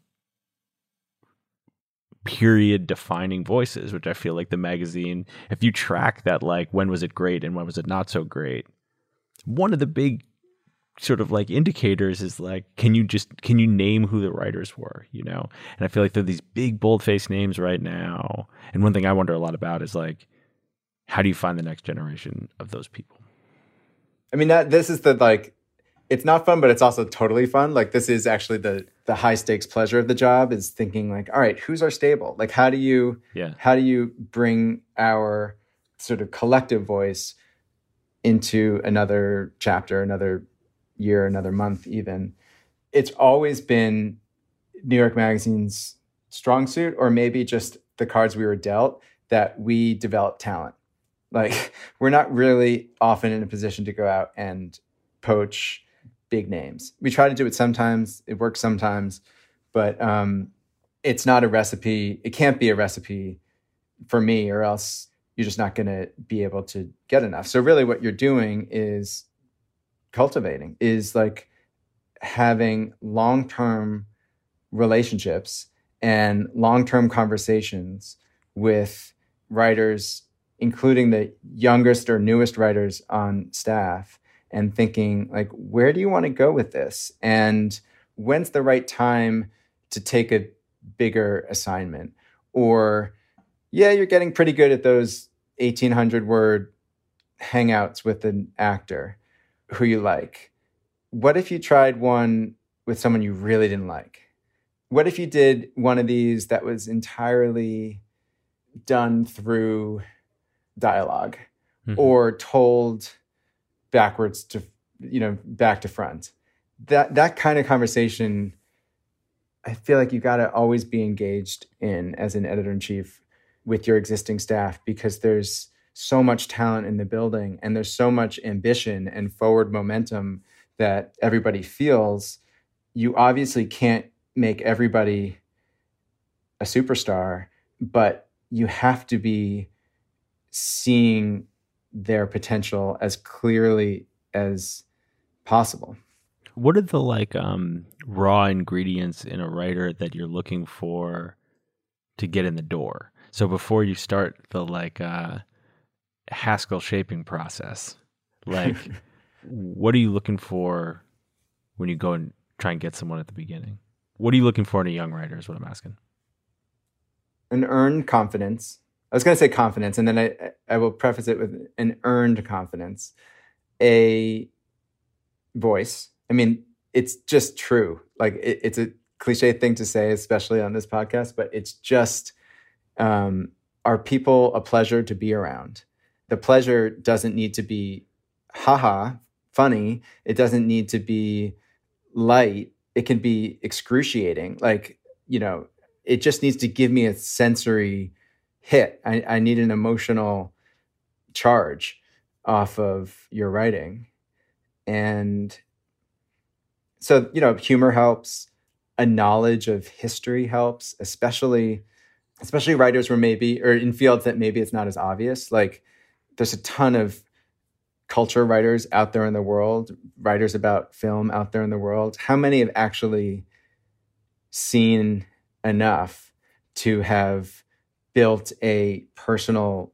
period defining voices, which I feel like the magazine, if you track that, like when was it great and when was it not so great, one of the big sort of like indicators is like can you just can you name who the writers were you know? And i feel like there are these big bold faced names right now. And one thing i wonder a lot about is like how do you find the next generation of those people? I mean that this is the like it's not fun but it's also totally fun. Like this is actually the the high stakes pleasure of the job is thinking like all right who's our stable? Like how do you yeah. how do you bring our sort of collective voice into another chapter another year, another month, even. It's always been New York Magazine's strong suit, or maybe just the cards we were dealt that we develop talent. Like we're not really often in a position to go out and poach big names. We try to do it sometimes. It works sometimes, but um, it's not a recipe. It can't be a recipe for me, or else you're just not going to be able to get enough. So really, what you're doing is cultivating. Is like having long term relationships and long term conversations with writers, including the youngest or newest writers on staff, and thinking, like, where do you want to go with this? And when's the right time to take a bigger assignment? Or, yeah, you're getting pretty good at those 1800 word hangouts with an actor who you like. What if you tried one with someone you really didn't like? What if you did one of these that was entirely done through dialog mm-hmm. or told backwards to you know back to front that that kind of conversation i feel like you got to always be engaged in as an editor in chief with your existing staff because there's so much talent in the building and there's so much ambition and forward momentum that everybody feels you obviously can't make everybody a superstar but you have to be seeing their potential as clearly as possible. What are the like um, raw ingredients in a writer that you're looking for to get in the door? So before you start the like uh, Haskell shaping process, like what are you looking for when you go and try and get someone at the beginning? What are you looking for in a young writer? Is what I'm asking an earned confidence. I was going to say confidence, and then I, I will preface it with an earned confidence, a voice. I mean, it's just true. Like it, it's a cliche thing to say, especially on this podcast, but it's just um, are people a pleasure to be around? The pleasure doesn't need to be haha funny. It doesn't need to be light. It can be excruciating. Like you know, it just needs to give me a sensory hit. I, I need an emotional charge off of your writing. And so, you know, humor helps, a knowledge of history helps, especially especially writers where maybe or in fields that maybe it's not as obvious. Like there's a ton of culture writers out there in the world, writers about film out there in the world. How many have actually seen enough to have built a personal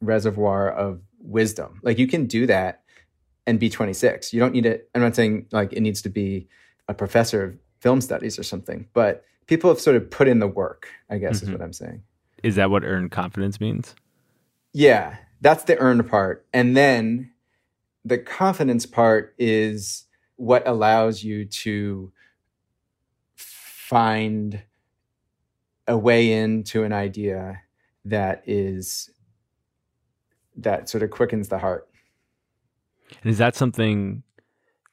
reservoir of wisdom. Like you can do that and be 26. You don't need it. I'm not saying like it needs to be a professor of film studies or something, but people have sort of put in the work, I guess mm-hmm. is what I'm saying. Is that what earned confidence means? Yeah, that's the earned part. And then the confidence part is what allows you to find a way into an idea that is that sort of quickens the heart. And is that something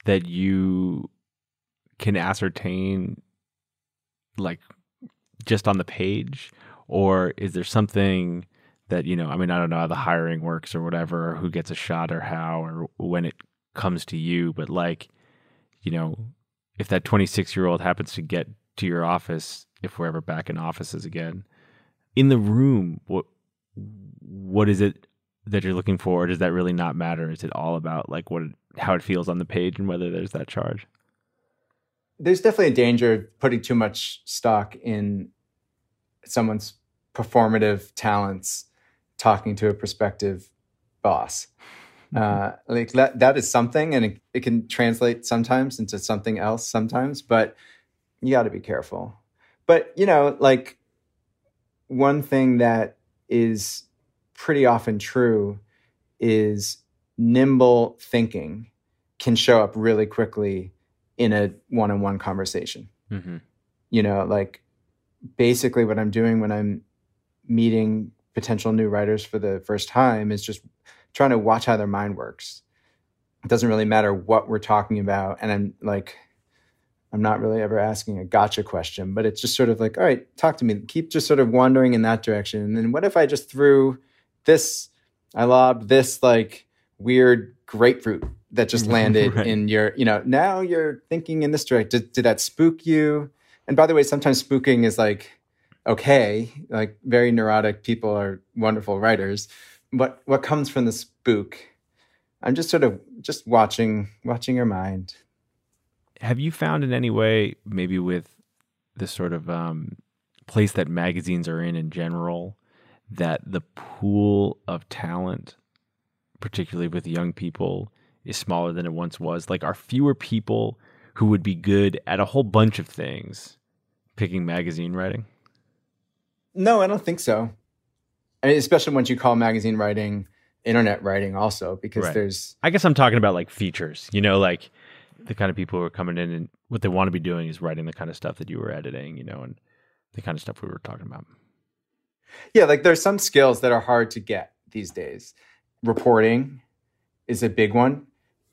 that you can ascertain like just on the page or is there something that you know i mean i don't know how the hiring works or whatever or who gets a shot or how or when it comes to you but like you know if that 26 year old happens to get to your office if we're ever back in offices again. In the room, what what is it that you're looking for, or does that really not matter? Is it all about like what how it feels on the page and whether there's that charge? There's definitely a danger of putting too much stock in someone's performative talents talking to a prospective boss. Mm-hmm. Uh, like that, that is something, and it, it can translate sometimes into something else sometimes, but you got to be careful. But, you know, like one thing that is pretty often true is nimble thinking can show up really quickly in a one on one conversation. Mm-hmm. You know, like basically what I'm doing when I'm meeting potential new writers for the first time is just trying to watch how their mind works. It doesn't really matter what we're talking about. And I'm like, I'm not really ever asking a gotcha question, but it's just sort of like, all right, talk to me. Keep just sort of wandering in that direction. And then what if I just threw this, I lobbed this like weird grapefruit that just landed right. in your, you know, now you're thinking in this direction. Did, did that spook you? And by the way, sometimes spooking is like, okay, like very neurotic people are wonderful writers. What what comes from the spook? I'm just sort of just watching watching your mind have you found in any way, maybe with the sort of um, place that magazines are in in general, that the pool of talent, particularly with young people, is smaller than it once was? Like, are fewer people who would be good at a whole bunch of things picking magazine writing? No, I don't think so. I mean, especially once you call magazine writing internet writing, also because right. there's. I guess I'm talking about like features. You know, like the kind of people who are coming in and what they want to be doing is writing the kind of stuff that you were editing, you know, and the kind of stuff we were talking about. Yeah, like there's some skills that are hard to get these days. Reporting is a big one.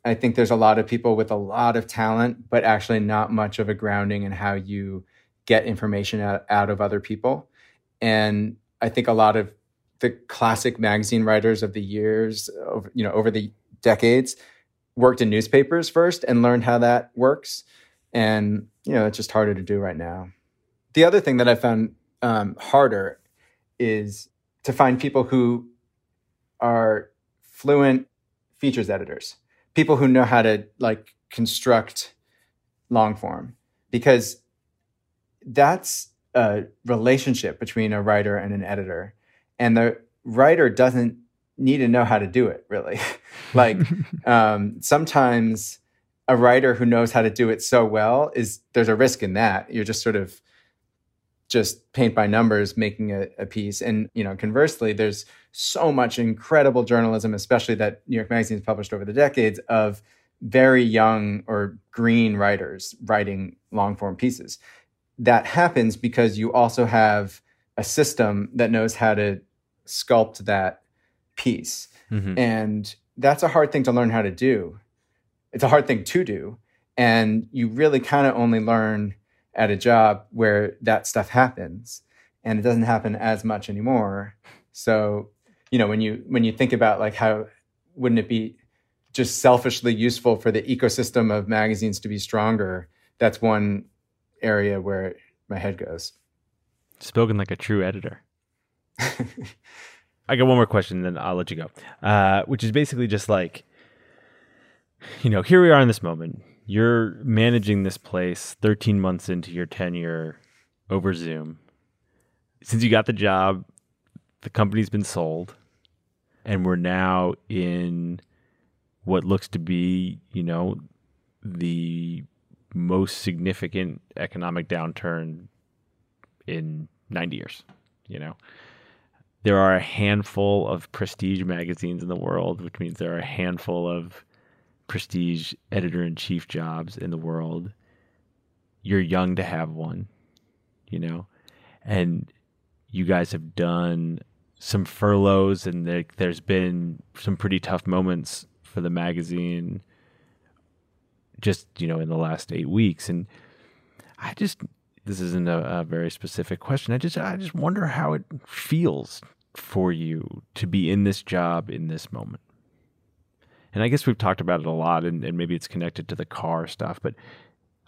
I think there's a lot of people with a lot of talent, but actually not much of a grounding in how you get information out, out of other people. And I think a lot of the classic magazine writers of the years, you know, over the decades, worked in newspapers first and learned how that works. And, you know, it's just harder to do right now. The other thing that I found um, harder is to find people who are fluent features editors, people who know how to like construct long form, because that's a relationship between a writer and an editor. And the writer doesn't need to know how to do it really. Like um, sometimes a writer who knows how to do it so well is there's a risk in that. You're just sort of just paint by numbers making a, a piece. And you know conversely there's so much incredible journalism especially that new york magazine has published over the decades of very young or green writers writing long form pieces that happens because you also have a system that knows how to sculpt that piece. Mm-hmm. And that's a hard thing to learn how to do. It's a hard thing to do. And you really kind of only learn at a job where that stuff happens. And it doesn't happen as much anymore. So, you know, when you when you think about like how wouldn't it be just selfishly useful for the ecosystem of magazines to be stronger, that's one area where my head goes. Spoken like a true editor. I got one more question, then I'll let you go. Uh, which is basically just like, you know, here we are in this moment. You're managing this place 13 months into your tenure over Zoom. Since you got the job, the company's been sold, and we're now in what looks to be, you know, the most significant economic downturn in 90 years, you know? There are a handful of prestige magazines in the world, which means there are a handful of prestige editor in chief jobs in the world. You're young to have one, you know, and you guys have done some furloughs, and there, there's been some pretty tough moments for the magazine just, you know, in the last eight weeks. And I just, this isn't a, a, very specific question. I just I just wonder how it feels for you to be in this job in this moment. And I guess we've talked about it a lot, and, and maybe it's connected to the car stuff, but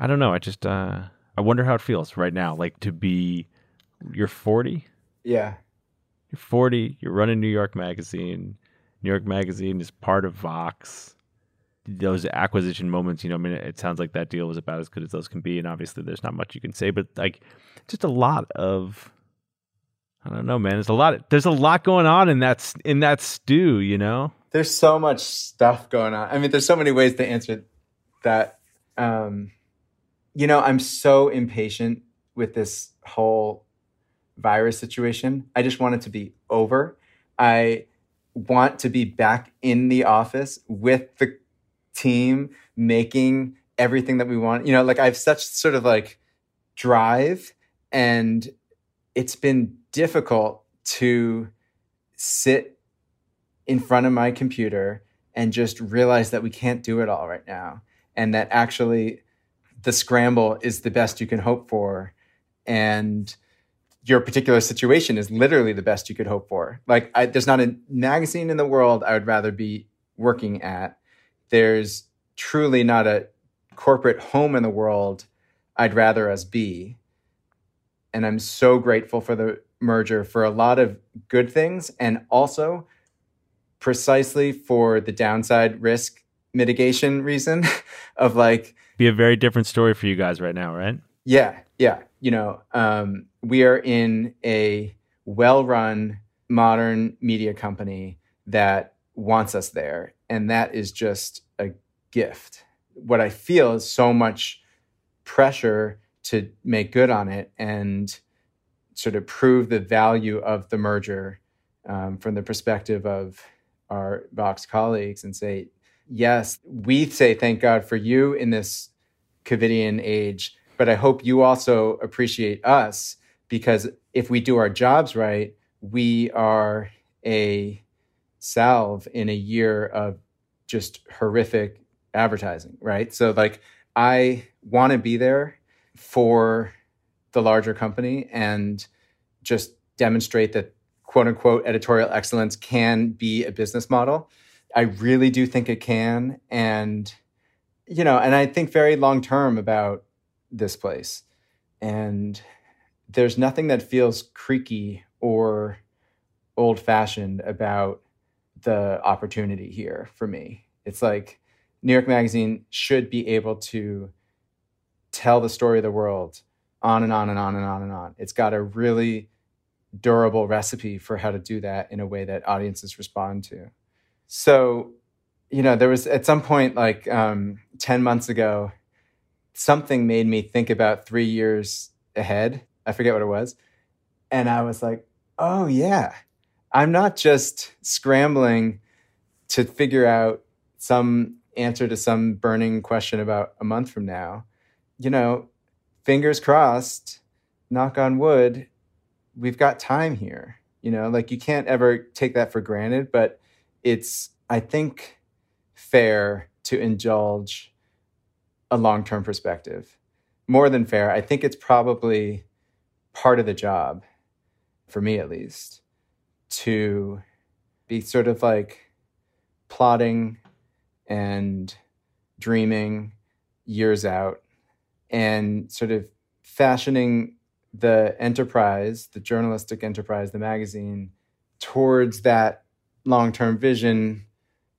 I don't know. I just uh, I wonder how it feels right now, like to be you're 40. Yeah, you're 40. You're running New York Magazine. New York Magazine is part of Vox those acquisition moments, you know, I mean, it sounds like that deal was about as good as those can be, and obviously, there's not much you can say, but like, just a lot of, I don't know, man. There's a lot. Of, there's a lot going on in that in that stew, you know. There's so much stuff going on. I mean, there's so many ways to answer that. Um, you know, I'm so impatient with this whole virus situation. I just want it to be over. I want to be back in the office with the team making everything that we want. You know, like I have such sort of like drive and it's been difficult to sit in front of my computer and just realize that we can't do it all right now and that actually the scramble is the best you can hope for. And your particular situation is literally the best you could hope for. Like, I, there's not a magazine in the world I would rather be working at. There's truly not a corporate home in the world I'd rather us be. And I'm so grateful for the merger for a lot of good things and also precisely for the downside risk mitigation reason of like be a very different story for you guys right now, right? Yeah, yeah. You know, um, we are in a well-run modern media company that wants us there, and that is just a gift. What I feel is so much pressure to make good on it and sort of prove the value of the merger um, from the perspective of our Vox colleagues and say, yes, we say thank God for you in this COVIDian age, but I hope you also appreciate us because if we do our jobs right, we are a salve in a year of just horrific advertising, right? So, like, I want to be there for the larger company and just demonstrate that quote unquote editorial excellence can be a business model. I really do think it can. And, you know, and I think very long term about this place. And there's nothing that feels creaky or old fashioned about the opportunity here for me. It's like New York Magazine should be able to tell the story of the world on and on and on and on and on. It's got a really durable recipe for how to do that in a way that audiences respond to. So, you know, there was at some point, like um, 10 months ago, something made me think about three years ahead. I forget what it was. And I was like, oh, yeah, I'm not just scrambling to figure out some answer to some burning question about a month from now. You know, fingers crossed, knock on wood, we've got time here. You know, like you can't ever take that for granted, but it's, I think, fair to indulge a long term perspective. More than fair, I think it's probably part of the job, for me at least, to be sort of like plotting and dreaming years out and sort of fashioning the enterprise, the journalistic enterprise, the magazine, towards that long term vision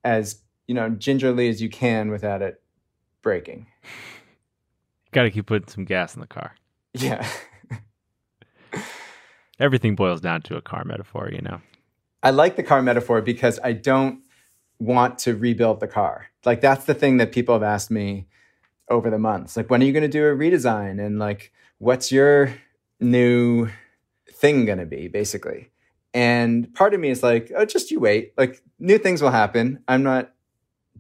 as you know gingerly as you can without it breaking. Got to keep putting some gas in the car. Yeah. Everything boils down to a car metaphor, you know. I like the car metaphor because I don't want to rebuild the car. Like that's the thing that people have asked me over the months. Like when are you going to do a redesign and like what's your new thing going to be basically? And part of me is like, oh, just you wait. Like new things will happen. I'm not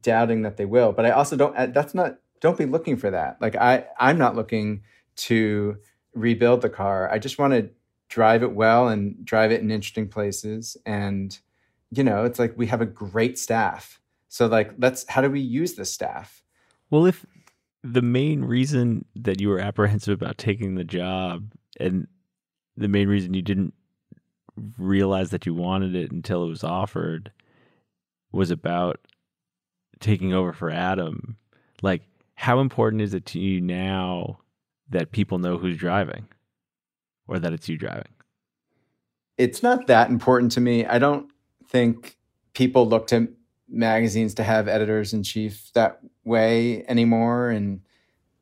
doubting that they will, but I also don't. Uh, that's not. Don't be looking for that. Like I, I'm not looking to rebuild the car. I just want to drive it well and drive it in interesting places. And you know, it's like we have a great staff. So like, let's. How do we use the staff? Well, if the main reason that you were apprehensive about taking the job and the main reason you didn't realize that you wanted it until it was offered was about taking over for Adam. Like, how important is it to you now that people know who's driving or that it's you driving? It's not that important to me. I don't think people look to magazines to have editors in chief that way anymore. And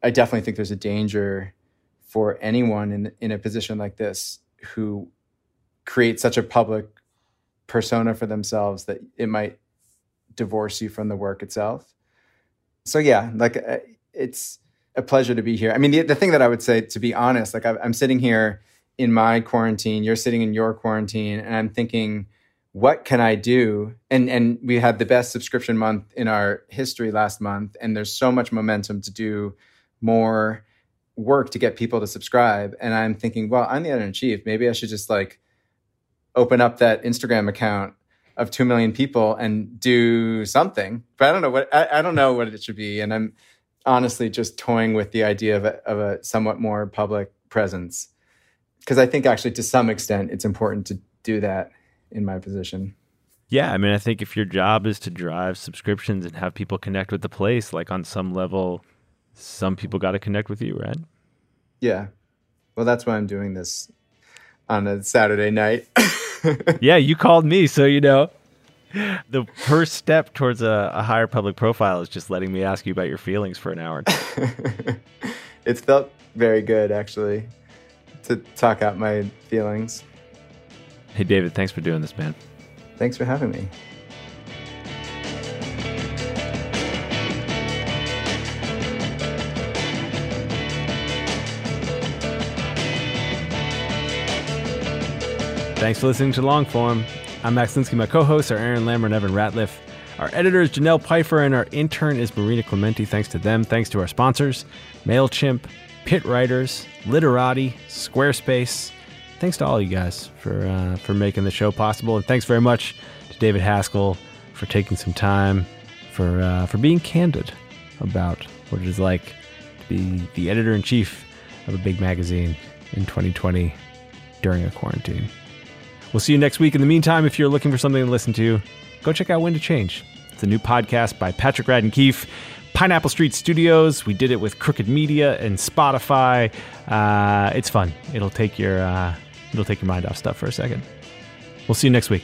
I definitely think there's a danger for anyone in in a position like this who create such a public persona for themselves that it might divorce you from the work itself. So yeah, like uh, it's a pleasure to be here. I mean, the, the thing that I would say, to be honest, like I'm sitting here in my quarantine, you're sitting in your quarantine, and I'm thinking, what can I do? And and we had the best subscription month in our history last month, and there's so much momentum to do more work to get people to subscribe. And I'm thinking, well, I'm the editor in chief. Maybe I should just like open up that Instagram account of 2 million people and do something. But I don't know what, I, I don't know what it should be. And I'm, honestly just toying with the idea of a, of a somewhat more public presence because I think actually to some extent it's important to do that in my position. Yeah, I mean, I think if your job is to drive subscriptions and have people connect with the place, like on some level, some people got to connect with you, right? Yeah. Well, that's why I'm doing this on a Saturday night. yeah, you called me, so you know. The first step towards a, a, higher public profile is just letting me ask you about your feelings for an hour. it's felt very good, actually, to talk out my feelings. Hey, David, thanks for doing this, man. Thanks for having me. Thanks for listening to Longform. I'm Max Linsky. My co-hosts are Aaron Lammer and Evan Ratliff. Our editor is Janelle Pfeiffer, and our intern is Marina Clementi. Thanks to them. Thanks to our sponsors, MailChimp, Pitt Writers, Literati, Squarespace. Thanks to all you guys for uh, for making the show possible, and thanks very much to David Haskell for taking some time for uh, for being candid about what it is like to be the editor in chief of a big magazine in 2020 during a quarantine. We'll see you next week. In the meantime, if you're looking for something to listen to, go check out Wind of Change. It's a new podcast by Patrick Radden Keefe, Pineapple Street Studios. We did it with Crooked Media and Spotify. Uh, it's fun. It'll take your uh, it'll take your mind off stuff for a second. We'll see you next week.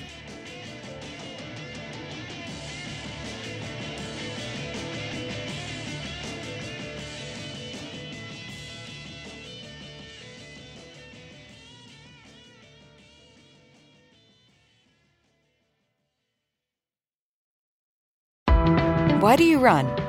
Why do you run?